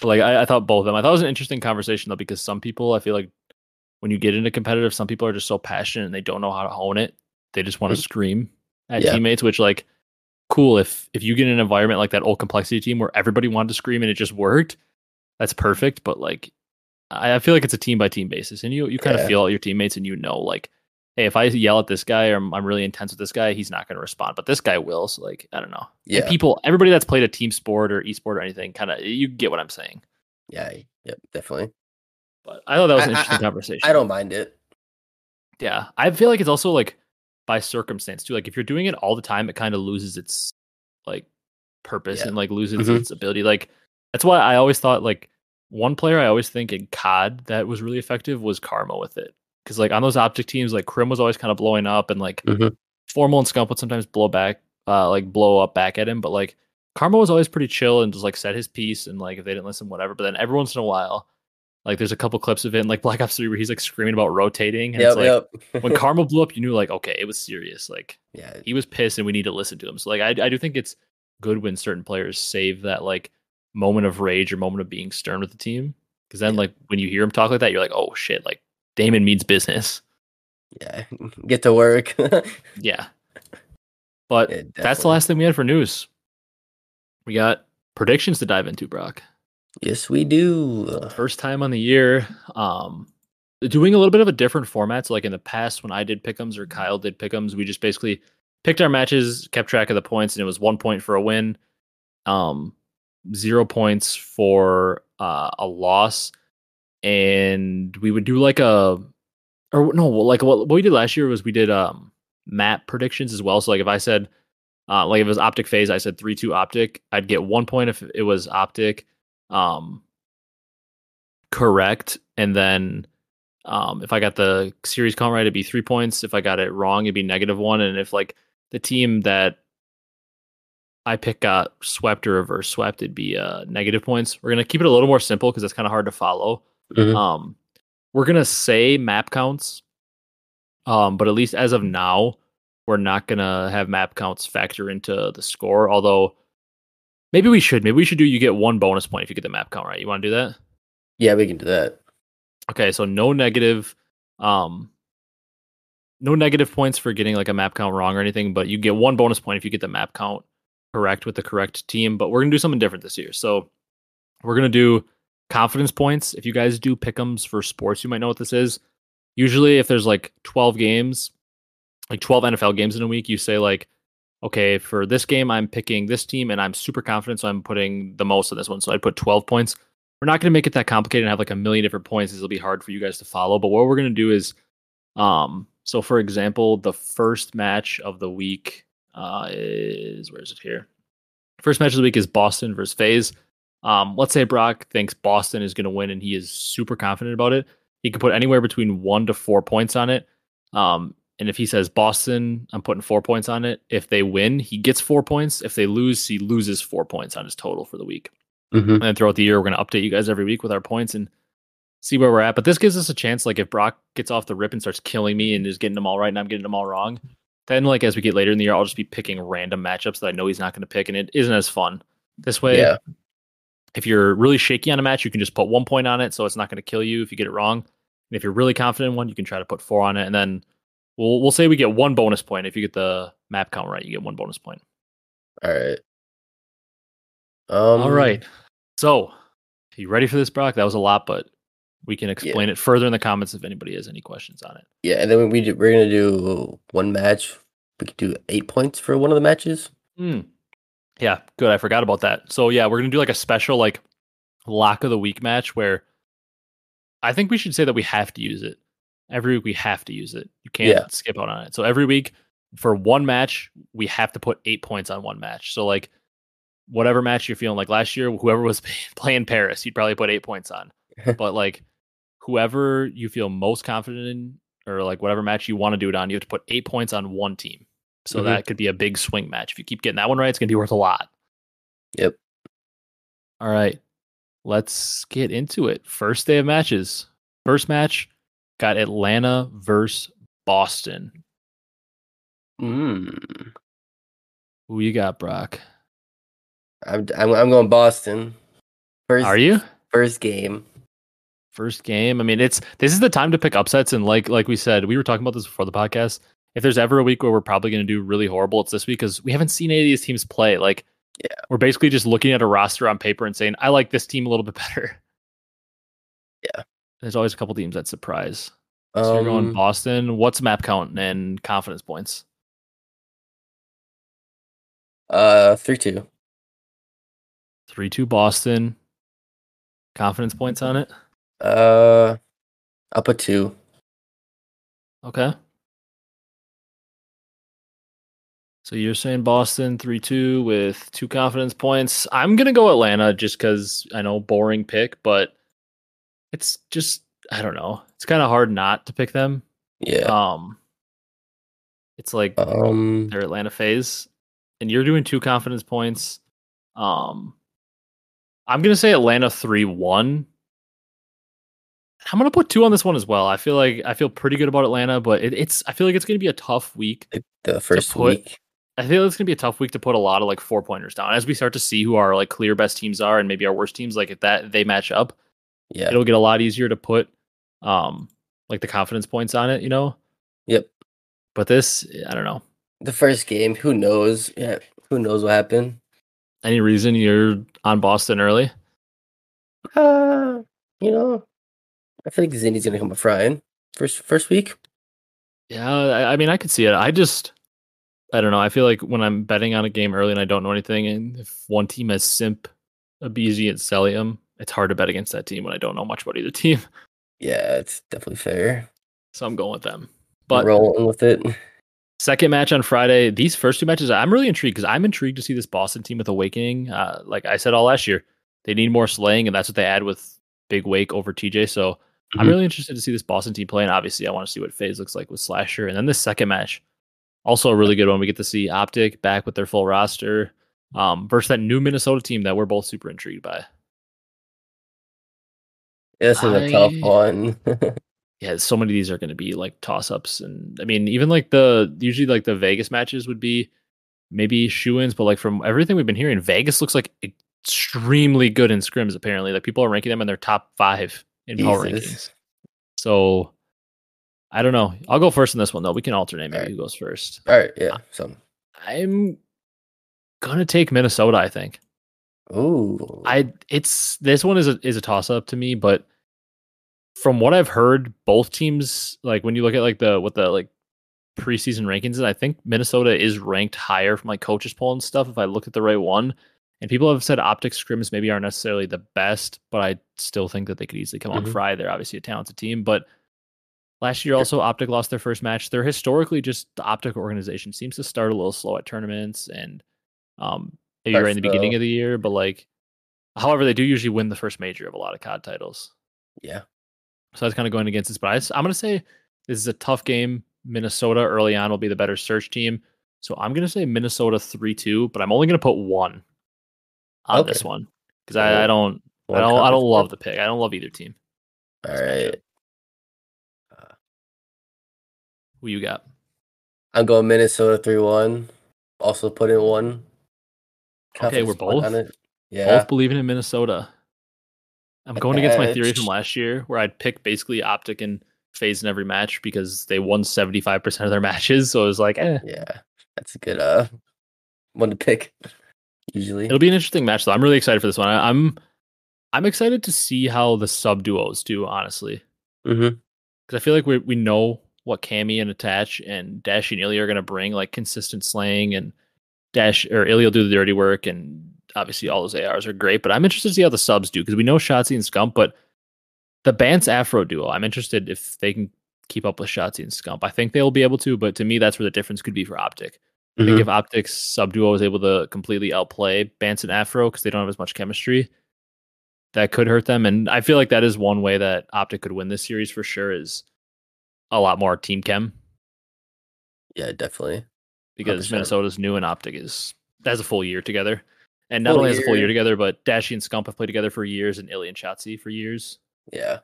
S1: But like I, I thought both of them. I thought it was an interesting conversation though, because some people I feel like when you get into competitive, some people are just so passionate and they don't know how to hone it. They just want to
S2: Mhm.
S1: scream at
S2: Yeah.
S1: teammates, which like cool if if you get in an environment like that old complexity team where everybody wanted to scream and it just worked, that's perfect. But like I, I feel like it's a team by team basis. And you you kind of feel out your teammates and you know like hey, if I yell at this guy or I'm, I'm really intense with this guy, he's not going to respond, but this guy will. So like, I don't know. And
S2: Yeah.
S1: people, everybody that's played a team sport or esport or anything, kind of, you get what I'm saying.
S2: Yeah, yep, definitely.
S1: But I thought that was an
S2: I- I-
S1: interesting conversation.
S2: I don't mind it.
S1: Yeah, I feel like it's also like by circumstance too. Like if you're doing it all the time, it kind of loses its like purpose
S2: Yeah.
S1: and like loses
S2: Mhm.
S1: its ability. Like that's why I always thought like one player I always think in COD that was really effective was Karma with it. Because like on those optic teams, like Crim was always kind of blowing up and like
S2: Mhm.
S1: Formal and Scump would sometimes blow back, uh, like blow up back at him. But like Karma was always pretty chill and just like said his piece and like if they didn't listen, whatever. But then every once in a while, like there's a couple clips of it in like Black Ops 3 where he's like screaming about rotating. And
S2: Yep,
S1: it's like
S2: yep.
S1: when [LAUGHS] Karma blew up, you knew like, okay, it was serious. Like
S2: yeah,
S1: he was pissed and we need to listen to him. So like I, I do think it's good when certain players save that like moment of rage or moment of being stern with the team. Because then
S2: Yeah.
S1: like when you hear him talk like that, you're like, oh shit, like Damon means business.
S2: yeah. [LAUGHS] Get to work. [LAUGHS]
S1: Yeah. But
S2: Yeah,
S1: that's the last thing we had for news. We got predictions to dive into, Brock.
S2: Yes, we do.
S1: First time on the year. Um doing a little bit of a different format. So like in the past when I did pickums or Kyle did pickums, we just basically picked our matches, kept track of the points, and it was one point for a win. Um zero points for uh, a loss. And we would do like a or no, like what, what we did last year was we did um map predictions as well. So like if I said uh like if it was optic FaZe, I said three two optic, I'd get one point if it was optic um correct. And then um if I got the series count right, it'd be three points. If I got it wrong, it'd be negative one. And if like the team that I pick got swept or reverse swept, it'd be uh negative points. We're gonna keep it a little more simple because it's kind of hard to follow.
S2: Mhm.
S1: Um, we're gonna say map counts, um, but at least as of now, we're not gonna have map counts factor into the score. Although maybe we should. Maybe we should do. You get one bonus point if you get the map count right. You want to do that?
S2: Yeah, we can do that.
S1: Okay, so no negative. Um, no negative points for getting like a map count wrong or anything, but you get one bonus point if you get the map count correct with the correct team. But we're gonna do something different this year. So we're gonna do confidence points. If you guys do pickums for sports, you might know what this is. Usually, if there's like 12 games, like 12 NFL games in a week, you say like, okay, for this game, I'm picking this team and I'm super confident, so I'm putting the most on this one. So I'd put 12 points. We're not going to make it that complicated and have like a million different points. This will be hard for you guys to follow. But what we're going to do is, um, so for example, the first match of the week uh, is where is it here? First match of the week is Boston versus FaZe. Um, let's say Brock thinks Boston is going to win and he is super confident about it. He could put anywhere between one to four points on it. Um, and if he says Boston, I'm putting four points on it. If they win, he gets four points. If they lose, he loses four points on his total for the week.
S2: Mm-hmm.
S1: And then throughout the year, we're going to update you guys every week with our points and see where we're at. But this gives us a chance. Like if Brock gets off the rip and starts killing me and is getting them all right, and I'm getting them all wrong, then like as we get later in the year, I'll just be picking random matchups that I know he's not going to pick, and it isn't as fun. This way,
S2: Yeah.
S1: if you're really shaky on a match, you can just put one point on it, so it's not going to kill you if you get it wrong. And if you're really confident in one, you can try to put four on it, and then we'll we'll say we get one bonus point if you get the map count right. You get one bonus point.
S2: All right. Um,
S1: All right. So, you ready for this, Brock? That was a lot, but we can explain it further in the comments if anybody has any questions on it.
S2: Yeah, and then we do, we're gonna do one match. We could do eight points for one of the matches.
S1: Hmm. Yeah, good. I forgot about that. So yeah, we're gonna do like a special like lock of the week match where I think we should say that we have to use it every week. We have to use it. You can't
S2: Yeah.
S1: skip out on it. So every week for one match, we have to put eight points on one match. So like whatever match you're feeling like last year, whoever was [LAUGHS] playing Paris, you'd probably put eight points on. [LAUGHS] but like whoever you feel most confident in, or like whatever match you want to do it on, you have to put eight points on one team. So
S2: Mhm.
S1: that could be a big swing match. If you keep getting that one right, it's gonna be worth a lot.
S2: Yep.
S1: All right. Let's get into it. First day of matches. First match got Atlanta versus Boston.
S2: Mm.
S1: Who you got, Brock?
S2: I'm, I'm I'm going Boston. First,
S1: Are you?
S2: first game?
S1: First game. I mean, it's this is the time to pick upsets, and like like we said, we were talking about this before the podcast. If there's ever a week where we're probably going to do really horrible, it's this week because we haven't seen any of these teams play. Like,
S2: Yeah.
S1: we're basically just looking at a roster on paper and saying, "I like this team a little bit better."
S2: Yeah.
S1: There's always a couple teams that surprise. So you're going
S2: Um,
S1: Boston. What's map count and confidence points?
S2: uh, three two.
S1: Three two Boston. Confidence points on it.
S2: Uh, up a two.
S1: Okay. So you're saying Boston 3 2 with two confidence points. I'm going to go Atlanta just because I know boring pick, but it's just, I don't know. It's kind of hard not to pick them.
S2: Yeah.
S1: Um, It's like
S2: Um,
S1: their Atlanta FaZe, and you're doing two confidence points. Um, I'm gonna say Atlanta three one. I'm gonna put two on this one as well. I feel like I feel pretty good about Atlanta, but it, it's I feel like it's gonna be a tough week.
S2: the first
S1: put-
S2: week.
S1: I feel it's gonna be a tough week to put a lot of like four pointers down as we start to see who our like clear best teams are and maybe our worst teams. Like if that they match up,
S2: Yeah.
S1: it'll get a lot easier to put um like the confidence points on it. You know,
S2: Yep.
S1: but this I don't know.
S2: The first game, who knows? Yeah, who knows what happened?
S1: Any reason you're on Boston early?
S2: Uh, you know, I feel like Zinni's gonna come up frying first first week.
S1: Yeah, I, I mean, I could see it. I just, I don't know. I feel like when I'm betting on a game early and I don't know anything, and if one team has Simp, a Abezy, and Cellium, it's hard to bet against that team when I don't know much about either team. [LAUGHS]
S2: Yeah, it's definitely fair.
S1: So I'm going with them.
S2: But rolling with it.
S1: second match on Friday, these first two matches, I'm really intrigued because I'm intrigued to see this Boston team with Owakening. Uh, like I said all last year, they need more slaying, and that's what they add with Big Wake over TJ. So I'm
S2: Mhm.
S1: really interested to see this Boston team play, and obviously I want to see what FaZe looks like with Slasher. And then this second match, also a really good one. We get to see Optic back with their full roster um, versus that new Minnesota team that we're both super intrigued by.
S2: This is a tough one. [LAUGHS]
S1: Yeah, so many of these are going to be like toss ups, and I mean, even like the usually like the Vegas matches would be maybe shoe ins, but like from everything we've been hearing, Vegas looks like extremely good in scrims. Apparently, like people are ranking them in their top five in power rankings. So I don't know. I'll go first in this one though. We can alternate. Maybe
S2: Alright.
S1: who goes first?
S2: All right, yeah. So,
S1: I'm gonna take Minnesota. I think.
S2: Ooh,
S1: I it's this one is a is a toss up to me, but from what I've heard, both teams like when you look at like the what the like preseason rankings is, I think Minnesota is ranked higher from like coaches poll and stuff. If I look at the right one, and people have said optic scrims maybe aren't necessarily the best, but I still think that they could easily come on
S2: Mhm.
S1: fry. They're obviously a talented team, but last year also optic lost their first match. They're historically just the optic organization seems to start a little slow at tournaments and um maybe
S2: Starts
S1: right in the beginning of the year, but like however they do usually win the first major of a lot of COD titles.
S2: yeah.
S1: So that's kind of going against this. But I, am going to say this is a tough game. Minnesota early on will be the better search team. So I'm going to say Minnesota 3 2, but I'm only going to put one on this one because I, I don't. I don't. I don't love the pick. I don't love either team.
S2: All
S1: right.
S2: right.
S1: Who you got?
S2: I'm going Minnesota 3 1. Also put in one.
S1: Okay, we're both-
S2: Yeah.
S1: Both believing in Minnesota. I'm going against my theory from last year where I'd pick basically Optic and FaZe in every match because they won 75% of their [LAUGHS] matches. So it was like, eh.
S2: Yeah. That's a good uh one to pick. Usually.
S1: It'll be an interesting match though. I'm really excited for this one. I, I'm I'm excited to see how the sub duos do, honestly.
S2: mm-hmm.
S1: because I feel like we we know what Cammy and Attach and Dash and iLLeY are going to bring, like consistent slaying and Dash or iLLeY will do the dirty work, and obviously all those ARs are great. But I'm interested to see how the subs do because we know Shotzzy and Scump, but the Bance Afro duo, I'm interested if they can keep up with Shotzzy and Scump. I think they'll be able to, but to me, that's where the difference could be for Optic. I think mm-hmm. if Optic's sub duo is able to completely outplay Bance and Afro because they don't have as much chemistry, that could hurt them. And I feel like that is one way that Optic could win this series for sure is a lot more team chem
S2: Yeah, definitely.
S1: Because
S2: 100%.
S1: Minnesota's new and Optic is has a full year together. And not
S2: Full
S1: only has a full year
S2: year.
S1: together, but Dashy and Scump have played together for years and iLLeY and Shotzzy for years.
S2: Yeah.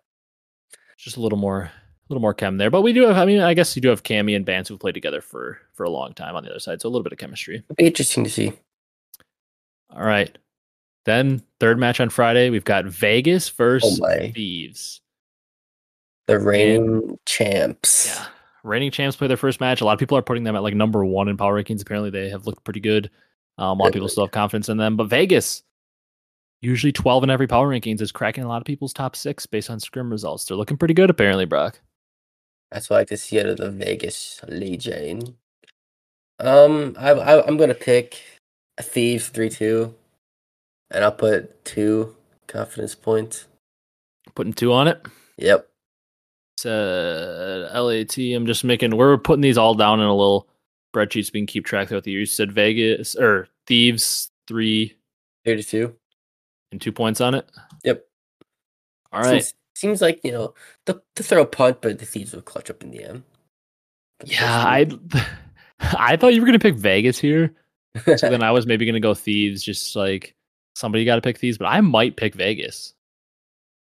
S1: Just a little more a little more chem there. But we do have I mean, I guess you do have Cammy and Bance who've played together for for a long time on the other side. So a little bit of chemistry.
S2: It'd be interesting to see.
S1: All right. Then third match on Friday, we've got Vegas oh versus
S2: Oh.
S1: Thieves.
S2: The reigning champs.
S1: Yeah. Reigning champs play their first match. A lot of people are putting them at like number one in power rankings. Apparently, they have looked pretty good. Um, a lot of people still have confidence in them. But Vegas, usually 12 in every power rankings, is cracking a lot of people's top six based on scrim results. They're looking pretty good, apparently, Brock.
S2: That's what I like to see out of the Vegas Legion. Um, I, I I'm gonna pick Thieves three two, and I'll put two confidence points.
S1: Putting two on it.
S2: Yep.
S1: Uh, LAT. I'm just making, we're putting these all down in a little spreadsheet so we can keep track throughout the year. You said Vegas or Thieves, three
S2: Three to two.
S1: and two points on it.
S2: Yep.
S1: All right.
S2: Seems, seems like you know the to throw a punt, but the Thieves will clutch up in the end. The
S1: Yeah, I [LAUGHS] I thought you were gonna pick Vegas here. So then [LAUGHS] I was maybe gonna go Thieves, just like somebody got to pick Thieves, but I might pick Vegas.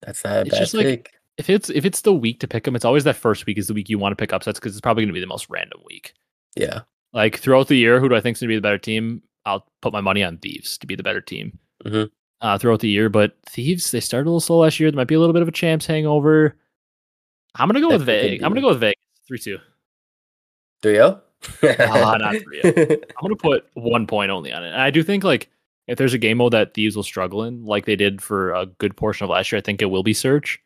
S2: That's not a
S1: It's
S2: bad
S1: just like-
S2: pick.
S1: If it's if it's the week to pick them, it's always that first week is the week you want to pick upsets because it's probably gonna be the most random week.
S2: yeah.
S1: Like throughout the year, who do I think is gonna be the better team? I'll put my money on Thieves to be the better team
S2: Mhm.
S1: uh, throughout the year. But Thieves, they started a little slow last year. There might be a little bit of a champs hangover. I'm gonna go with Vegas. I'm gonna go with Vegas. Three two.
S2: Three zero.
S1: Ah, not 3-0. [LAUGHS] I'm gonna put one point only on it. And I do think like if there's a game mode that Thieves will struggle in, like they did for a good portion of last year, I think it will be Search.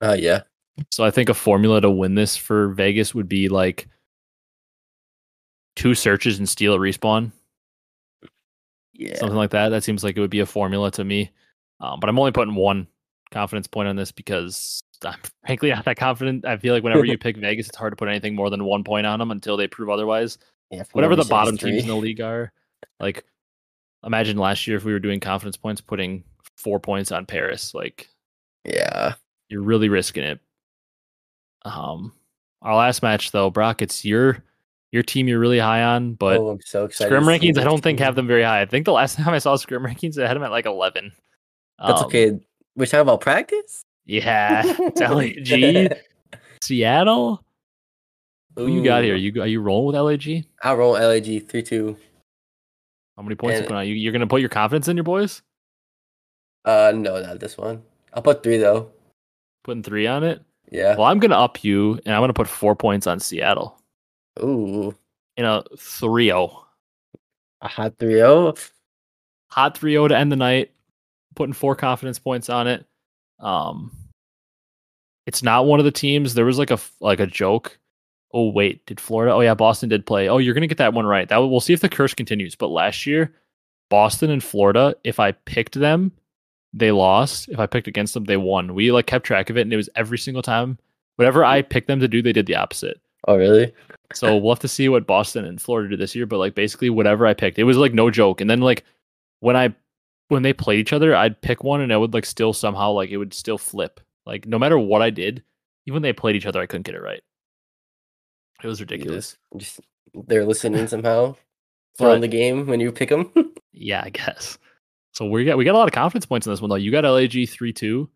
S2: Oh yeah.
S1: So I think a formula to win this for Vegas would be like two searches and steal a respawn,
S2: Yeah.
S1: something like that. That seems like it would be a formula to me. Um, but I'm only putting one confidence point on this because I'm [LAUGHS] frankly not that confident. I feel like whenever you [LAUGHS] pick Vegas, it's hard to put anything more than one point on them until they prove otherwise.
S2: yeah
S1: whatever the bottom
S2: three.
S1: teams in the league are. Like, imagine last year if we were doing confidence points, putting four points on Paris. Like,
S2: Yeah.
S1: You're really risking it. Um, our last match though, Brock, it's your your team you're really high on, but
S2: oh, I'm so excited.
S1: scrim rankings I don't think
S2: team.
S1: have them very high. I think the last [LAUGHS] time I saw scrim rankings, I had them at like eleven.
S2: That's
S1: Um,
S2: okay. We're talking about practice.
S1: Yeah, [LAUGHS] [LAUGHS] it's LAG, Seattle. Who you got here?
S2: Ooh,
S1: You are you rolling with LAG?
S2: I'll roll LAG three two.
S1: How many points you
S2: And-
S1: put on? You you're gonna put your confidence in your boys?
S2: Uh, no, not this one. I'll put three though.
S1: Putting three on it.
S2: Yeah.
S1: Well, I'm gonna up you, and I'm gonna put four points on Seattle
S2: Ooh,
S1: in a 3-0.
S2: a hot 3-0.
S1: Hot 3-0 to end the night. Putting four confidence points on it. Um, it's not one of the teams. There was like a like a joke. Oh wait, did Florida? Oh yeah, Boston did play. Oh, you're gonna get that one right. That we'll see if the curse continues. But last year, Boston and Florida, if I picked them, they lost. If I picked against them, they won. We like kept track of it, and it was every single time. Whatever I picked them to do, they did the opposite.
S2: Oh, really?
S1: So we'll have to see what Boston and Florida did this year. But like basically whatever I picked, it was like no joke. And then like when I when they played each other, I'd pick one and I would like still somehow like it would still flip. Like no matter what I did, even when they played each other, I couldn't get it right. It was ridiculous.
S2: Just, just they're listening somehow. [LAUGHS] Throwing
S1: But-
S2: the game when you pick them. [LAUGHS]
S1: Yeah, I guess. So we got we got a lot of confidence points in this one though. You got LAG three two,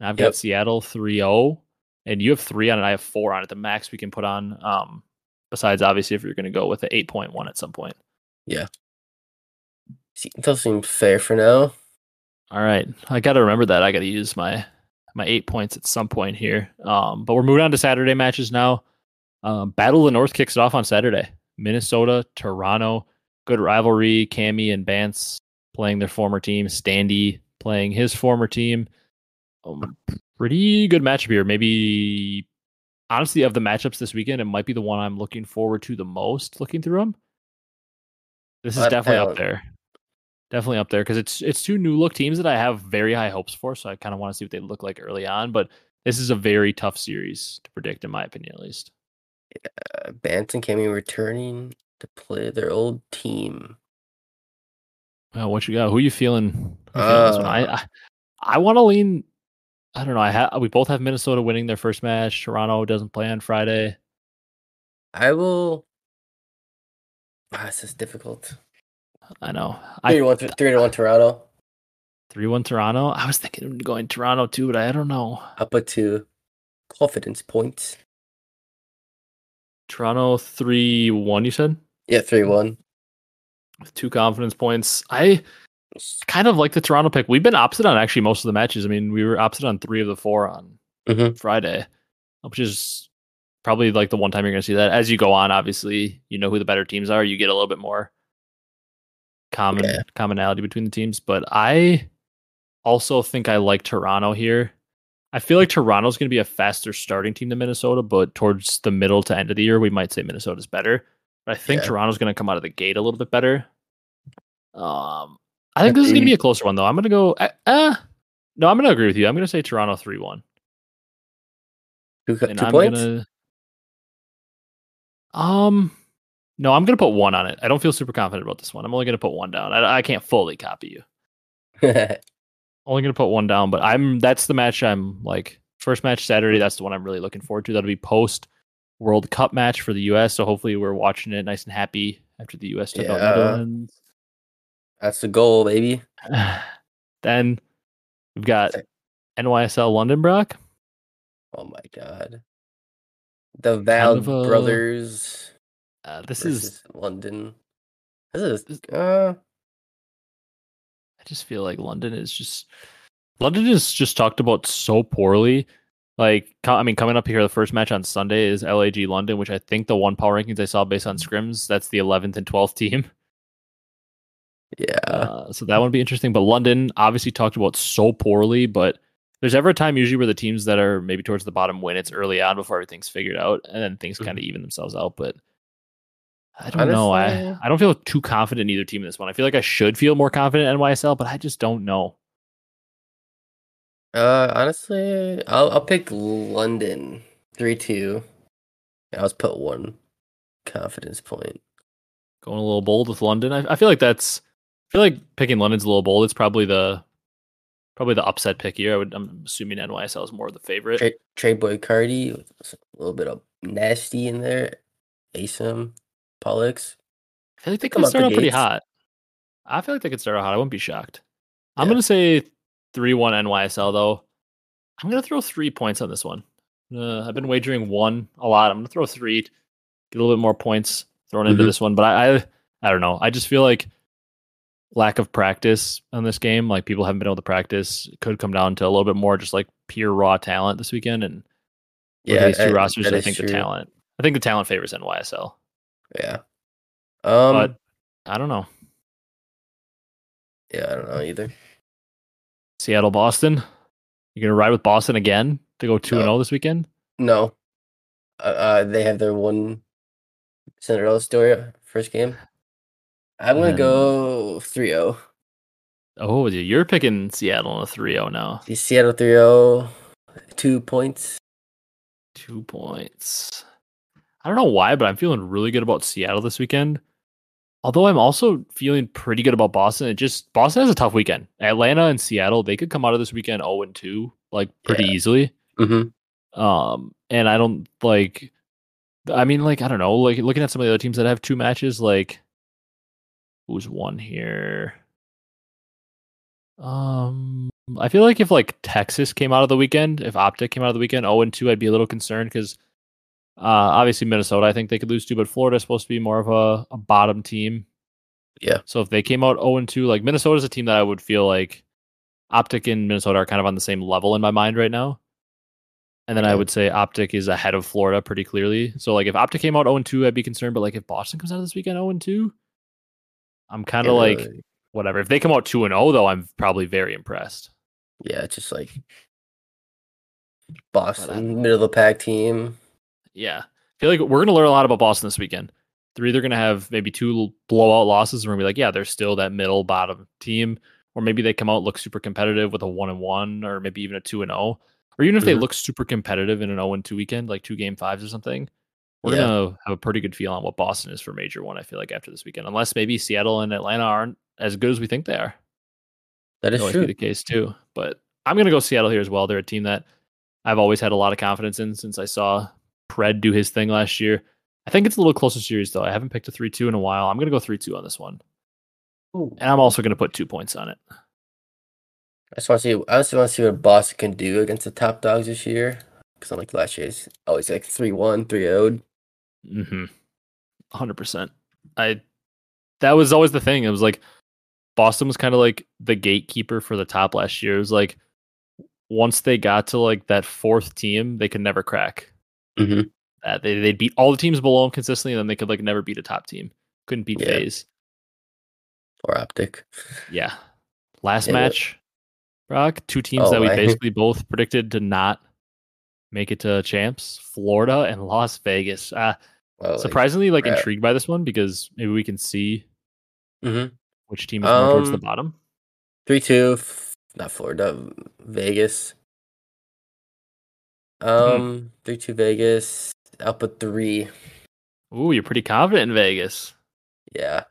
S1: and I've got
S2: Yep.
S1: Seattle 3-0, and you have three on it. I have four on it. The max we can put on. Um, besides obviously if you're going to go with an eight point one at some point.
S2: Those seem fair for now.
S1: All right, I got to remember that. I got to use my my eight points at some point here. Um, but we're moving on to Saturday matches now. Um, Battle of the North kicks it off on Saturday. Minnesota, Toronto, good rivalry. Cammy and Bance playing their former team. Standy playing his former team. Um, pretty good matchup here. Maybe honestly, of the matchups this weekend, it might be the one I'm looking forward to the most. Looking through them, this is definitely up there. Definitely up there because it's it's two new look teams that I have very high hopes for. So I kind of want to see what they look like early on. But this is a very tough series to predict, in my opinion, at least.
S2: Uh, Bance and Cammy returning to play their old team.
S1: Well, what you got? Who you feeling? Who you feeling this? I
S2: Uh,
S1: I, I want to lean. I don't know. I ha- we both have Minnesota winning their first match. Toronto doesn't play on Friday.
S2: I will. Ah, this is difficult.
S1: I know.
S2: Three to one, three to one Toronto.
S1: three one Toronto. I was thinking of going Toronto too, but I don't know.
S2: Up it two, confidence points.
S1: Toronto three one. You said
S2: Yeah, three one.
S1: With two confidence points. I kind of like the Toronto pick. We've been opposite on actually most of the matches. I mean, we were opposite on three of the four on
S2: Mhm.
S1: Friday, which is probably like the one time you're going to see that. As you go on, obviously, you know who the better teams are. You get a little bit more common
S2: Yeah.
S1: commonality between the teams. But I also think I like Toronto here. I feel like Toronto's going to be a faster starting team than Minnesota, but towards the middle to end of the year, we might say Minnesota's better. But I think
S2: Yeah.
S1: Toronto's going to come out of the gate a little bit better. Um, I think this is going to be a closer one, though. I'm going to go. Uh, uh, no, I'm going to agree with you. I'm going to say Toronto three one,
S2: Two, co-
S1: and
S2: two
S1: I'm
S2: points.
S1: gonna. Um, no, I'm going to put one on it. I don't feel super confident about this one. I'm only going to put one down. I, I can't fully copy you. [LAUGHS] Only going to put one down, but I'm. That's the match. I'm like first match Saturday. That's the one I'm really looking forward to. That'll be post World Cup match for the U.S. So hopefully we're watching it nice and happy after the U.S. took out
S2: Yeah.
S1: Netherlands.
S2: That's the goal, baby. [SIGHS]
S1: then we've got NYSL London Brock.
S2: Oh my god. The Val
S1: of a-
S2: brothers
S1: Uh, this is.
S2: London. This
S1: this-
S2: is uh
S1: I just feel like London is just. London is just talked about so poorly. Like, I mean, coming up here, the first match on Sunday is LAG London, which I think the one power rankings I saw based on scrims, that's the 11th and 12th [LAUGHS] team.
S2: Yeah.
S1: Uh, so that would be interesting. But London obviously talked about so poorly, but there's ever a time usually where the teams that are maybe towards the bottom win. It's early on before everything's figured out, and then things kind of even themselves out. But I don't know. I I don't feel too confident in either team in this one. I feel like I should feel more confident in NYSL, but I just don't know.
S2: Uh honestly, I'll I'll pick London. Three two. I'll just put one confidence point.
S1: Going a little bold with London. I, I feel like that's. I feel like picking London's a little bold. It's probably the probably the upset pick here. I would. I'm assuming NYSL is more of the favorite.
S2: Trey, Trey Boy Cardi a little bit of nasty in there. Asim, Pollux.
S1: I feel like they
S2: Come
S1: could
S2: out
S1: start out pretty hot. I feel like they could start out hot. I wouldn't be shocked. I'm gonna say three one NYSL though. I'm gonna throw three points on this one. Uh, I've been wagering one a lot. I'm gonna throw three, get a little bit more points thrown into
S2: Mhm.
S1: this one. But I, I, I don't know. I just feel like lack of practice on this game. Like people haven't been able to practice. It could come down to a little bit more just like pure raw talent this weekend. And
S2: Yeah,
S1: these two
S2: uh,
S1: rosters. I think the talent. I think the talent favors NYSL,
S2: Yeah. Um.
S1: but I don't know.
S2: yeah, I don't know either.
S1: Seattle, Boston. You're gonna ride with Boston again to go two and zero this weekend?
S2: No. Uh, uh, they have their one Cinderella story uh, first game. I'm gonna
S1: And-
S2: go 3-0.
S1: Oh, you're picking Seattle in a 3-0 now.
S2: Seattle 3-0, two points.
S1: Two points. I don't know why, but I'm feeling really good about Seattle this weekend. Although I'm also feeling pretty good about Boston. It just Boston has a tough weekend. Atlanta and Seattle, they could come out of this weekend 0 and 2, like pretty
S2: Yeah.
S1: easily.
S2: Mm-hmm.
S1: Um, and I don't like. I mean, like I don't know. Like looking at some of the other teams that have two matches, like who's one here? Um, I feel like if like Texas came out of the weekend, if Optic came out of the weekend 0 and 2, I'd be a little concerned because uh, obviously Minnesota, I think they could lose to, but Florida's supposed to be more of a, a bottom team.
S2: Yeah.
S1: So if they came out 0 and 2, like Minnesota's a team that I would feel like Optic and Minnesota are kind of on the same level in my mind right now. And then I would say Optic is ahead of Florida pretty clearly. So like if Optic came out 0 and 2, I'd be concerned. But like if Boston comes out of this weekend 0 and 2, I'm kind of like whatever. If they come out 2 and 0 though, I'm probably very impressed.
S2: yeah, it's just like Boston, middle of the pack team.
S1: Yeah. I feel like we're going to learn a lot about Boston this weekend. They're either going to have maybe two blowout losses and we're going to be like, yeah, they're still that middle bottom team. Or maybe they come out look super competitive with a one and one, or maybe even a two and zero. Or even if they
S2: Mhm.
S1: look super competitive in an zero and two weekend, like two game fives or something, we're
S2: Yeah.
S1: gonna have a pretty good feel on what Boston is for major one. I feel like after this weekend, unless maybe Seattle and Atlanta aren't as good as we think they are.
S2: That is
S1: always
S2: true.
S1: be the case too. But I'm gonna go Seattle here as well. They're a team that I've always had a lot of confidence in since I saw Pred do his thing last year. I think it's a little closer series though. I haven't picked a three two in a while. I'm gonna go three two on this one,
S2: Ooh.
S1: and I'm also gonna put two points on it.
S2: I just want to see. I also want to see what Boston can do against the top dogs this year. Because unlike last year, it's always like 3-1, 3-0.
S1: Mm-hmm. Hundred percent. I. That was always the thing. It was like Boston was kind of like the gatekeeper for the top last year. It was like once they got to like that fourth team, they could never crack.
S2: Mm-hmm.
S1: Uh, they they'd beat all the teams below them consistently, and then they could like never beat a top team. Couldn't beat
S2: Yeah.
S1: FaZe.
S2: Or Optic.
S1: Yeah. Last
S2: Yeah,
S1: match, Brock. Two teams
S2: Oh,
S1: that we
S2: I-
S1: basically both predicted to not make it to champs: Florida and Las Vegas. Uh,
S2: Well,
S1: surprisingly, like
S2: crap.
S1: intrigued by this one because maybe we can see
S2: Mhm.
S1: which team is more towards the
S2: Um,
S1: bottom.
S2: 3-2, f- not Florida, Vegas. Um, 3-2 Vegas. I'll put three.
S1: Ooh, you're pretty confident in Vegas.
S2: Yeah.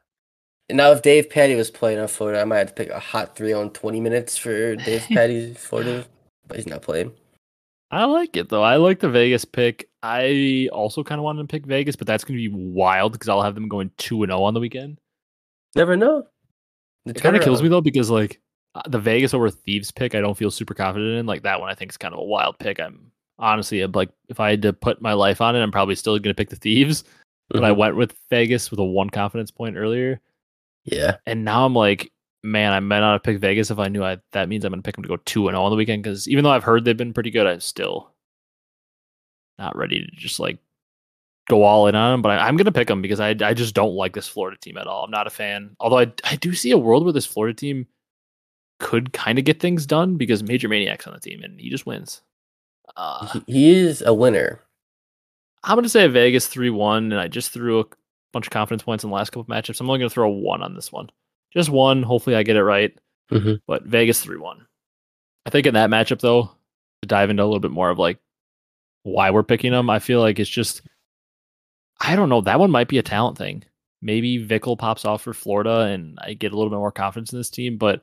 S2: Now if Davpadie was playing on Florida, I might have to pick a hot three on 20 minutes for Dave [LAUGHS] Patty's Florida, but he's not playing.
S1: I like it though. I like the Vegas pick. I also kind of wanted to pick Vegas, but that's going to be wild because I'll have them going two and zero on the weekend.
S2: Never know. The
S1: It kind of kills me though because like uh, the Vegas over Thieves pick, I don't feel super confident in. Like that one, I think is kind of a wild pick. I'm honestly, I'm like, if I had to put my life on it, I'm probably still going to pick the Thieves. But I
S2: Mhm.
S1: went with Vegas with a one confidence point earlier,
S2: Yeah.
S1: and now I'm like, man, I might not have picked Vegas if I knew I. That means I'm going to pick them to go two and all on the weekend because even though I've heard they've been pretty good, I'm still not ready to just like go all in on them. But I, I'm going to pick them because I I just don't like this Florida team at all. I'm not a fan. Although I I do see a world where this Florida team could kind of get things done because MajorManiak's on the team and he just wins. Uh,
S2: He, he is a winner.
S1: I'm going to say Vegas 3 1, and I just threw a bunch of confidence points in the last couple of matchups. I'm only going to throw a 1 on this one. Just one. Hopefully, I get it right.
S2: Mhm.
S1: But Vegas 3 1. I think in that matchup, though, to dive into a little bit more of like why we're picking them, I feel like it's just, I don't know. That one might be a talent thing. Maybe Vikul pops off for Florida and I get a little bit more confidence in this team, but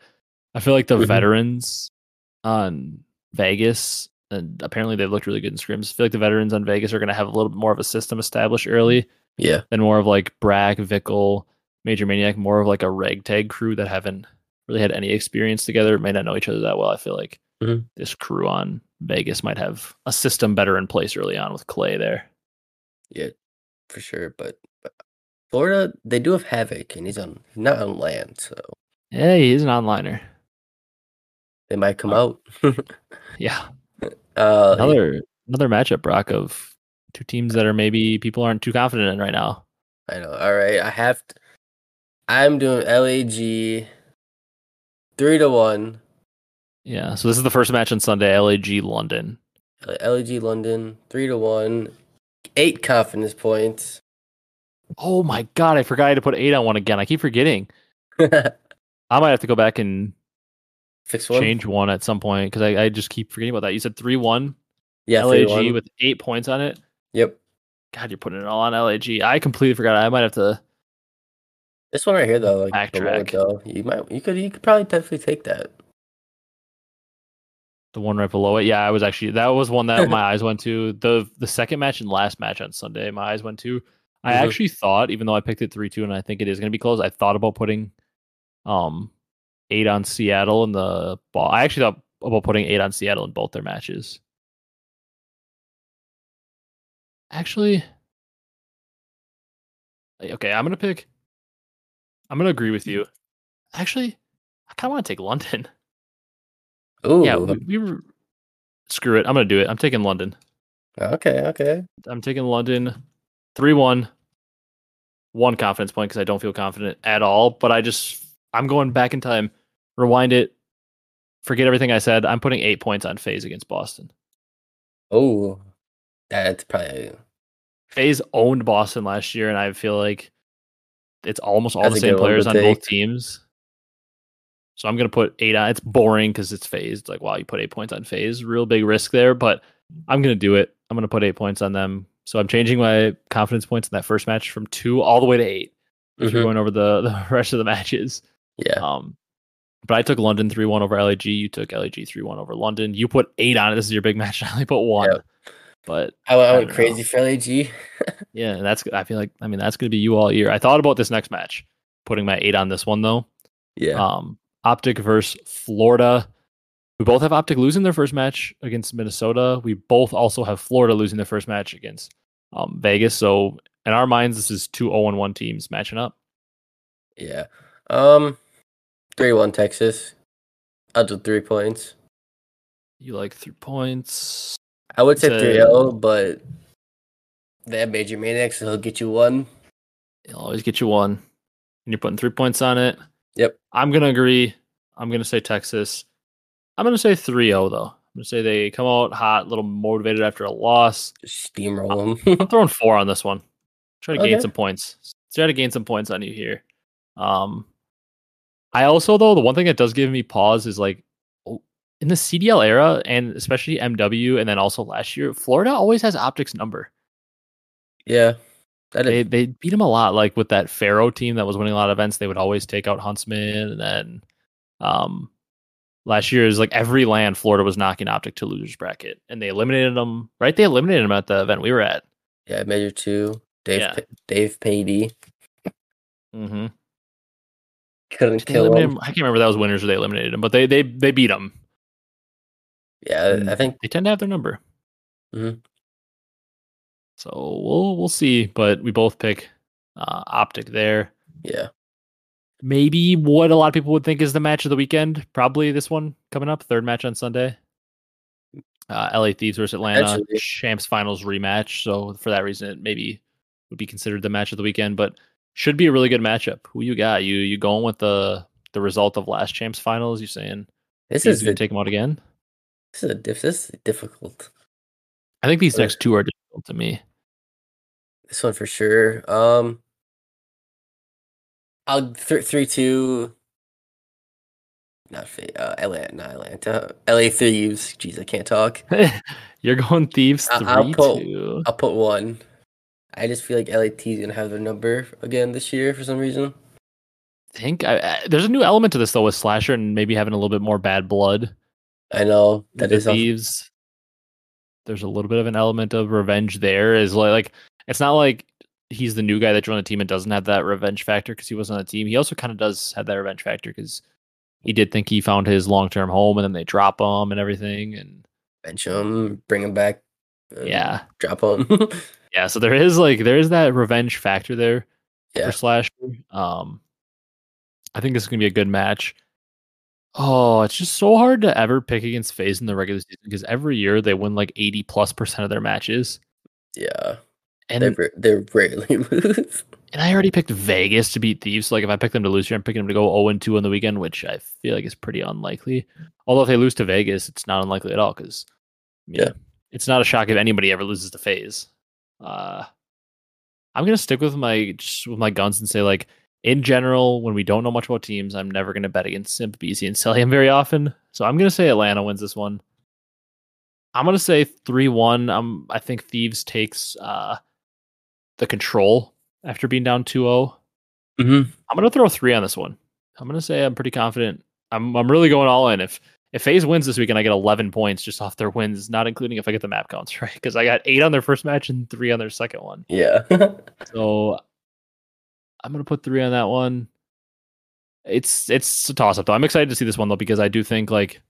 S1: I feel like the
S2: Mhm.
S1: veterans on Vegas, and apparently they've looked really good in scrims. I feel like the veterans on Vegas are going to have a little bit more of a system established early
S2: Yeah.
S1: than more of like Brack, Vikul, MajorManiak, more of like a ragtag crew that haven't really had any experience together, may not know each other that well. I feel like
S2: Mhm.
S1: this crew on Vegas might have a system better in place early on with Clay there.
S2: Yeah. For sure. But, but Florida, they do have Havok, and he's on he's not on land, so
S1: Yeah, he is an onliner.
S2: they might come
S1: Oh.
S2: out. [LAUGHS]
S1: Yeah.
S2: uh,
S1: Another another matchup, Brock, of two teams that are maybe people aren't too confident in right now.
S2: I know. All right, I have. To, I'm doing LAG three to one.
S1: Yeah, so this is the first match on Sunday, LAG London.
S2: LAG London three to one, eight confidence points.
S1: Oh my god, I forgot I had to put eight on one again. I keep forgetting. [LAUGHS] I might have to go back and
S2: Fix one.
S1: change one at some point because I, I just keep forgetting about that. You said three one
S2: Yeah,
S1: LAG
S2: 3-1.
S1: with eight points on it.
S2: Yep.
S1: God, you're putting it all on LAG. I completely forgot. I might have to.
S2: This one right here though, like below it,
S1: Backtrack.
S2: though, you might you could you could probably definitely take that.
S1: The one right below it. Yeah, I was actually that was one that my eyes went to. The the second match and last match on Sunday, my eyes went to. I
S2: Mhm.
S1: actually thought, even though I picked it three two, and I think it is going to be close, I thought about putting um eight on Seattle in the ball. I actually thought about putting eight on Seattle in both their matches. Actually, okay, I'm gonna pick. I'm gonna agree with mm. you. Actually, I kind of want to take London.
S2: Oh, [LAUGHS]
S1: Yeah, we, we were. Screw it. I'm gonna do it. I'm taking London.
S2: Okay. Okay.
S1: I'm taking London. Three one. One confidence point because I don't feel confident at all. But I just I'm going back in time. Rewind it. Forget everything I said. I'm putting eight points on FaZe against Boston.
S2: Oh, that's probably
S1: FaZe owned Boston last year, and I feel like it's almost all
S2: That's
S1: the same players
S2: to
S1: on both teams. So I'm gonna put eight on. It's boring because it's phased. Like, wow, you put eight points on FaZe. Real big risk there, but I'm gonna do it. I'm gonna put eight points on them. So I'm changing my confidence points in that first match from two all the way to eight. If you're
S2: Mhm.
S1: going over the, [LAUGHS] the rest of the matches.
S2: yeah.
S1: Um, but I took London three one over LAG. You took LAG three one over London. You put eight on it. This is your big match. [LAUGHS] I only put one.
S2: Yep.
S1: But
S2: I, went- I
S1: I
S2: went crazy for LAG. [LAUGHS]
S1: yeah, and that's I feel like I mean that's gonna be you all year. I thought about this next match, putting my eight on this one though.
S2: Yeah.
S1: Um, Optic versus Florida. We both have Optic losing their first match against Minnesota. We both also have Florida losing their first match against um, Vegas. So in our minds, this is two 0 1 teams matching up.
S2: yeah. Um, three one Texas. I'll do three points.
S1: You like three points.
S2: I would say
S1: It's
S2: three L, but they have MajorManiaks, so he'll get you one.
S1: He'll always get you one. And you're putting three points on it.
S2: Yep.
S1: I'm gonna agree. I'm gonna say Texas. I'm gonna say 3-0 though. I'm gonna say they come out hot, a little motivated after a loss.
S2: Steamroll them.
S1: I'm throwing four on this one. Try to gain some points. Try to gain some points on you here. Um, I also though the one thing that does give me pause is like in the CDL era and especially MW and then also last year, Florida always has optics number.
S2: yeah. That
S1: They
S2: is,
S1: they beat them a lot. Like with that Pharaoh team that was winning a lot of events, they would always take out Huntsman and then um last year is like every land Florida was knocking optic to losers bracket and they eliminated them right they eliminated them at the event we were at
S2: yeah, Major Two. Dave
S1: Yeah.
S2: Pa- Davpadie
S1: mm-hmm.
S2: couldn't kill him.
S1: him? I can't remember that was winners or they eliminated him, but they they they beat him.
S2: Yeah, I think
S1: they tend to have their number.
S2: Mhm.
S1: So we'll we'll see, but we both pick uh, optic there.
S2: yeah.
S1: Maybe what a lot of people would think is the match of the weekend. Probably this one coming up, third match on Sunday. Uh, LA Thieves versus Atlanta
S2: Potentially.
S1: champs finals rematch. So for that reason, it maybe would be considered the match of the weekend, but should be a really good matchup. Who you got? You you going with the the result of last champs finals? You saying
S2: This is
S1: going to take them out again?
S2: This is a diff- this is difficult.
S1: I think these next two are difficult to me.
S2: This one for sure. Um, I'll th- three two. Not uh, Atlanta, not Atlanta. LA Thieves. Jeez, I can't talk. [LAUGHS]
S1: You're going thieves
S2: I-
S1: three
S2: I'll put-
S1: two.
S2: I'll put one. I just feel like LAT is gonna have their number again this year for some reason.
S1: think I, I, there's a new element to this though with slasher and maybe having a little bit more bad blood.
S2: I know that
S1: the
S2: is
S1: thieves. There's a little bit of an element of revenge there. Is like, like it's not like he's the new guy that joined the team and doesn't have that revenge factor because he wasn't on the team. He also kind of does have that revenge factor because he did think he found his long term home and then they drop him and everything. And
S2: bench him, bring him back. uh,
S1: yeah,
S2: drop him. [LAUGHS]
S1: yeah. So there is like there is that revenge factor there.
S2: Yeah.
S1: for Slasher. Um, I think this is gonna be a good match. Oh, it's just so hard to ever pick against FaZe in the regular season because every year they win like 80 plus percent of their matches.
S2: Yeah,
S1: And
S2: they ra- they rarely [LAUGHS] lose.
S1: and I already picked Vegas to beat Thieves. So like if I pick them to lose here, I'm picking them to go 0 and 2 on the weekend, which I feel like is pretty unlikely. Although if they lose to Vegas, it's not unlikely at all because
S2: Yeah.
S1: it's not a shock if anybody ever loses to FaZe. Uh, I'm gonna stick with my just with my guns and say like in general, when we don't know much about teams, I'm never gonna bet against Simp, BZ, and Cellium [LAUGHS] very often. So I'm gonna say Atlanta wins this one. I'm gonna say three one. Um, I think Thieves takes uh the control after being down 2-0.
S2: Mm-hmm.
S1: I'm gonna throw three on this one. I'm gonna say I'm pretty confident. I'm I'm really going all in. If if FaZe wins this weekend, I get 11 points just off their wins, not including if I get the map counts [LAUGHS] right, because I got eight on their first match and three on their second one.
S2: Yeah. [LAUGHS]
S1: So I'm gonna put three on that one. It's it's a toss up though. I'm excited to see this one though because I do think like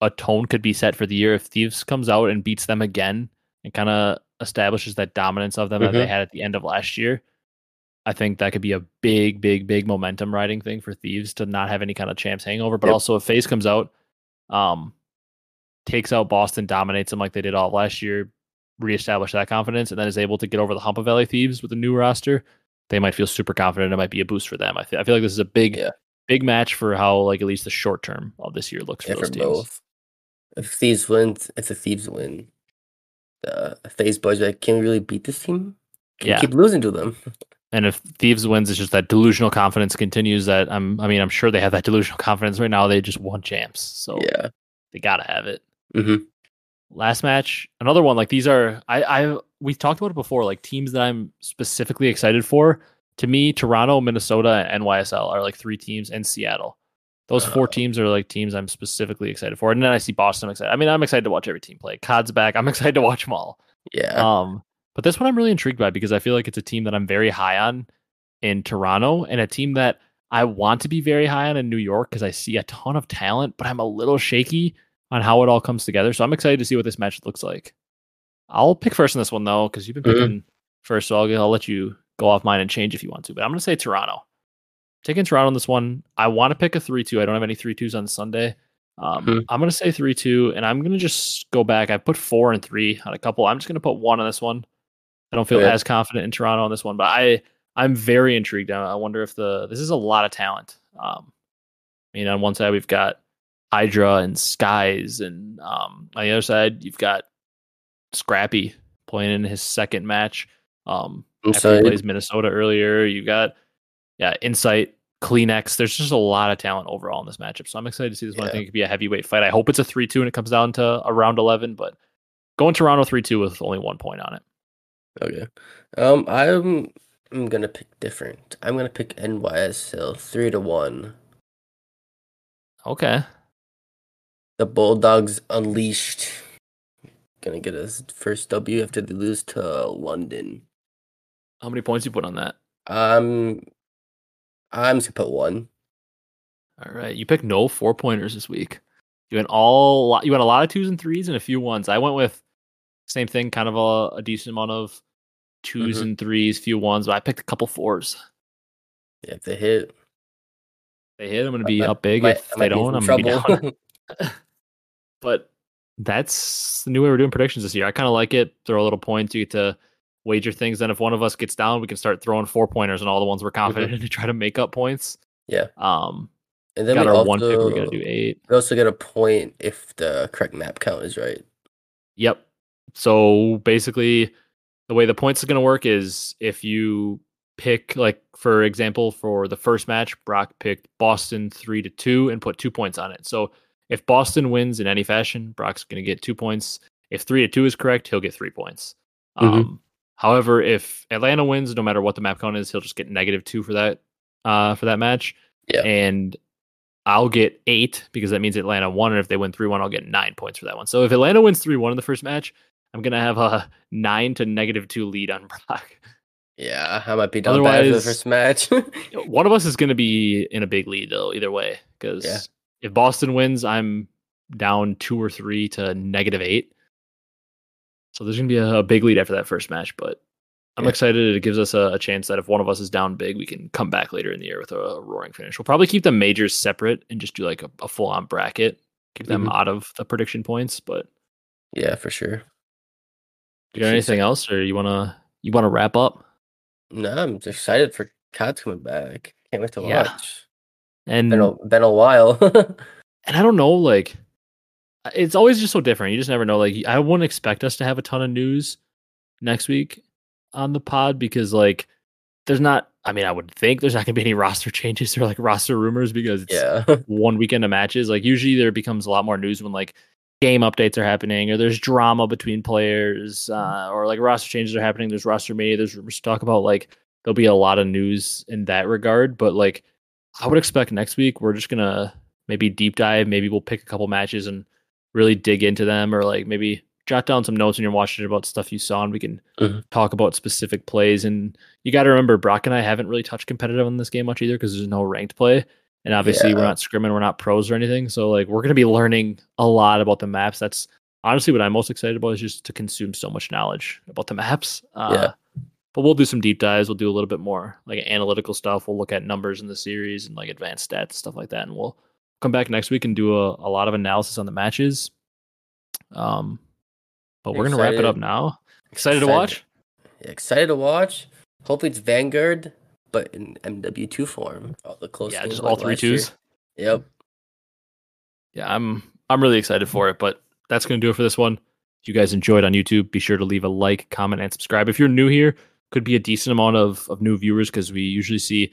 S1: a tone could be set for the year if Thieves comes out and beats them again and kind of establishes that dominance of them that they
S2: Mhm.
S1: had at the end of last year. I think that could be a big, big, big momentum riding thing for Thieves to not have any kind of champs hangover. But
S2: Yep.
S1: also if FaZe comes out, um, takes out Boston, dominates them like they did all last year, reestablish that confidence, and then is able to get over the hump of LA Thieves with a new roster, they might feel super confident. It might be a boost for them. I, th- I feel like this is a big,
S2: Yeah.
S1: big match for how like at least the short term of this year looks for
S2: yeah,
S1: those
S2: for
S1: teams.
S2: both. If Thieves wins, it's a Thieves win. The FaZe budget can we really beat this team? Can we
S1: Yeah.
S2: keep losing to them?
S1: And if Thieves wins, it's just that delusional confidence continues. That I'm, I mean, I'm sure they have that delusional [LAUGHS] confidence right now. They just won champs, so
S2: Yeah.
S1: they gotta have it.
S2: Mm-hmm.
S1: Last match another one like these are i i we've talked about it before like teams that i'm specifically excited for to me toronto minnesota and nysl are like three teams and seattle those four
S2: Uh.
S1: teams are like teams i'm specifically excited for and then i see boston i'm excited i mean i'm excited to watch every team play cod's back i'm [LAUGHS] excited to watch them all
S2: Yeah.
S1: um but this one i'm really intrigued by because i feel like it's a team that i'm very high on in toronto and a team that i want to be very high on in new york because i see a ton of talent but i'm a little shaky on how it all comes together. So I'm excited to see what this match looks like. I'll pick first in this one though, because you've been
S2: Mhm.
S1: picking first, so I'll, I'll let you go off mine and change if you want to. But I'm gonna say Toronto. Taking Toronto on this one. I want to pick a three-two. I don't have any three-twos on Sunday. Um,
S2: Mhm.
S1: I'm gonna say three-two, and I'm gonna just go back. I put four and three on a couple. I'm just gonna put one on this one. I don't feel
S2: Okay.
S1: as confident in Toronto on this one, but I I'm very intrigued. I I wonder if the this is a lot of talent. Um, I mean, on one side we've got Hydra and Skyz, and um, on the other side you've got Scrappy playing in his second match. Um, after he plays Minnesota earlier, you got yeah Insight, CleanX. There's just a lot of talent overall in this matchup, so I'm excited to see this one. I think it could be a heavyweight fight. I hope it's a three-two and it comes down to a round eleven, but going Toronto three-two with only one point on it.
S2: Okay. Um, I'm I'm gonna pick different. I'm gonna pick NYSL three to one.
S1: Okay,
S2: The Bulldogs unleashed. Gonna get his first W after they lose to London.
S1: how many points you put on that?
S2: Um, I'm just gonna put one.
S1: All right, you picked no four pointers this week. You went all you went a lot of twos and threes and a few ones. I went with same thing, kind of a, a decent amount of 2s
S2: Mhm.
S1: and threes, few ones, but I picked a couple fours.
S2: Yeah, if they hit, if
S1: They hit, I'm to be
S2: I-
S1: up big.
S2: might-
S1: if
S2: I
S1: they don't, I'm to be
S2: trouble.
S1: down. [LAUGHS] [LAUGHS] but that's the new way we're doing predictions this year. I kind of like it. Throw a little points. You get to wager things. Then if one of us gets down, we can start throwing four pointers and all the ones we're confident [LAUGHS] in to try to make up points.
S2: Yeah.
S1: Um,
S2: and then
S1: got
S2: we
S1: our
S2: also,
S1: one pick. We got to do eight.
S2: we also get a point if the correct map count is right.
S1: Yep. So basically, the way the points is going to work is if you pick, like for example, for the first match, Brock picked Boston three to two and put two points on it. So if Boston wins in any fashion, Brock's going to get two points. If three to two is correct, he'll get three points.
S2: Mhm.
S1: Um, however, if Atlanta wins, no matter what the map count is, he'll just get negative two for that uh, for that match.
S2: Yeah.
S1: And I'll get eight because that means Atlanta won. And if they win 3 1, I'll get nine points for that one. So if Atlanta wins 3 1 in the first match, I'm going to have a nine to negative two lead on [LAUGHS] Brock.
S2: Yeah, I might be down bad for the
S1: Otherwise-
S2: first match. [LAUGHS]
S1: One of us is going to be in a big lead, though, either way. Because
S2: Yeah.
S1: If Boston wins, I'm down two or three to negative eight. So there's going to be a, a big lead after that first match. But I'm
S2: Yeah.
S1: excited. It gives us a, a chance that if one of us is down big, we can come back later in the year with a, roaring finish. We'll probably keep the majors separate and just do like a, a full on bracket, keep them
S2: Mhm.
S1: out of the prediction points. But
S2: Yeah, for sure.
S1: Do you got anything else, or you wanna you wanna wrap up?
S2: No, I'm excited for COD's coming back. Can't wait to
S1: Yeah.
S2: watch.
S1: And
S2: Been a, been a while. [LAUGHS]
S1: and I don't know, like it's always just so different. You just never know. Like I wouldn't expect us to have a ton of news next week on the pod because like there's not. I mean, I would think there's not gonna be any [LAUGHS] roster changes or like roster rumors because it's
S2: yeah. [LAUGHS]
S1: one weekend of matches. Like usually there becomes a lot more news when like game updates are happening or there's drama between players uh, or like roster changes are happening. There's roster media. There's rumors to talk about. Like there'll be a lot of news in that regard. But like I would expect next week we're just gonna maybe deep dive. Maybe we'll pick a couple matches and really dig into them or like maybe jot down some notes when you're watching about stuff you saw and we can
S2: Mhm.
S1: talk about specific plays and you got to remember brock and i haven't really touched competitive in this game much either because there's no ranked play and obviously we're not scrimming we're not pros or anything so like we're going to be learning a lot about the maps that's honestly what i'm most excited about is just to consume so much knowledge about the maps uh,
S2: Yeah.
S1: But we'll do some deep dives we'll do a little bit more like analytical stuff we'll look at numbers in the series and like advanced stats stuff like that and we'll come back next week and do a, a lot of analysis on the matches um but we're gonna wrap it up now excited to watch
S2: Excited to watch. Hopefully it's Vanguard, but in MW2 form. All the close
S1: yeah just all three
S2: last year. Yep.
S1: yeah, I'm I'm really excited for it. But that's gonna do it for this one. If you guys enjoyed on YouTube, be sure to leave a like, comment, and subscribe. If you're new here, could be a decent amount of, of new viewers because we usually see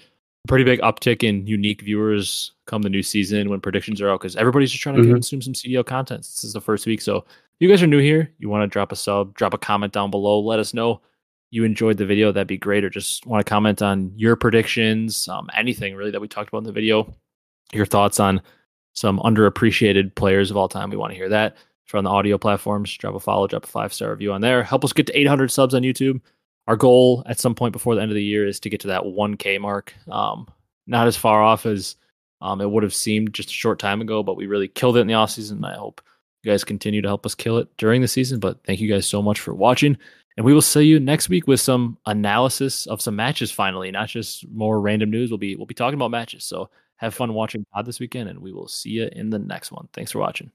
S1: a pretty big uptick in unique viewers come the new season when predictions are out because everybody's just trying to
S2: Mhm.
S1: consume some CDL content. This is the first week. So if you guys are new here, you want to drop a sub, drop a comment down below, let us know you enjoyed the video, that'd be great. Or just want to comment on your predictions, um, anything really that we talked about in the video, your thoughts on some underappreciated players of all time. We want to hear that. If on the audio platforms, drop a follow, drop a five star review on there. Help us get to 800 subs on YouTube. Our goal at some point before the end of the year is to get to that 1K mark. Um, not as far off as um, it would have seemed just a short time ago, but we really killed it in the offseason. I hope you guys continue to help us kill it during the season. But thank you guys so much for watching. And we will see you next week with some analysis of some matches finally, not just more random news. We'll be we'll be talking about matches. So have fun watching pod this weekend, and we will see you in the next one. Thanks for watching.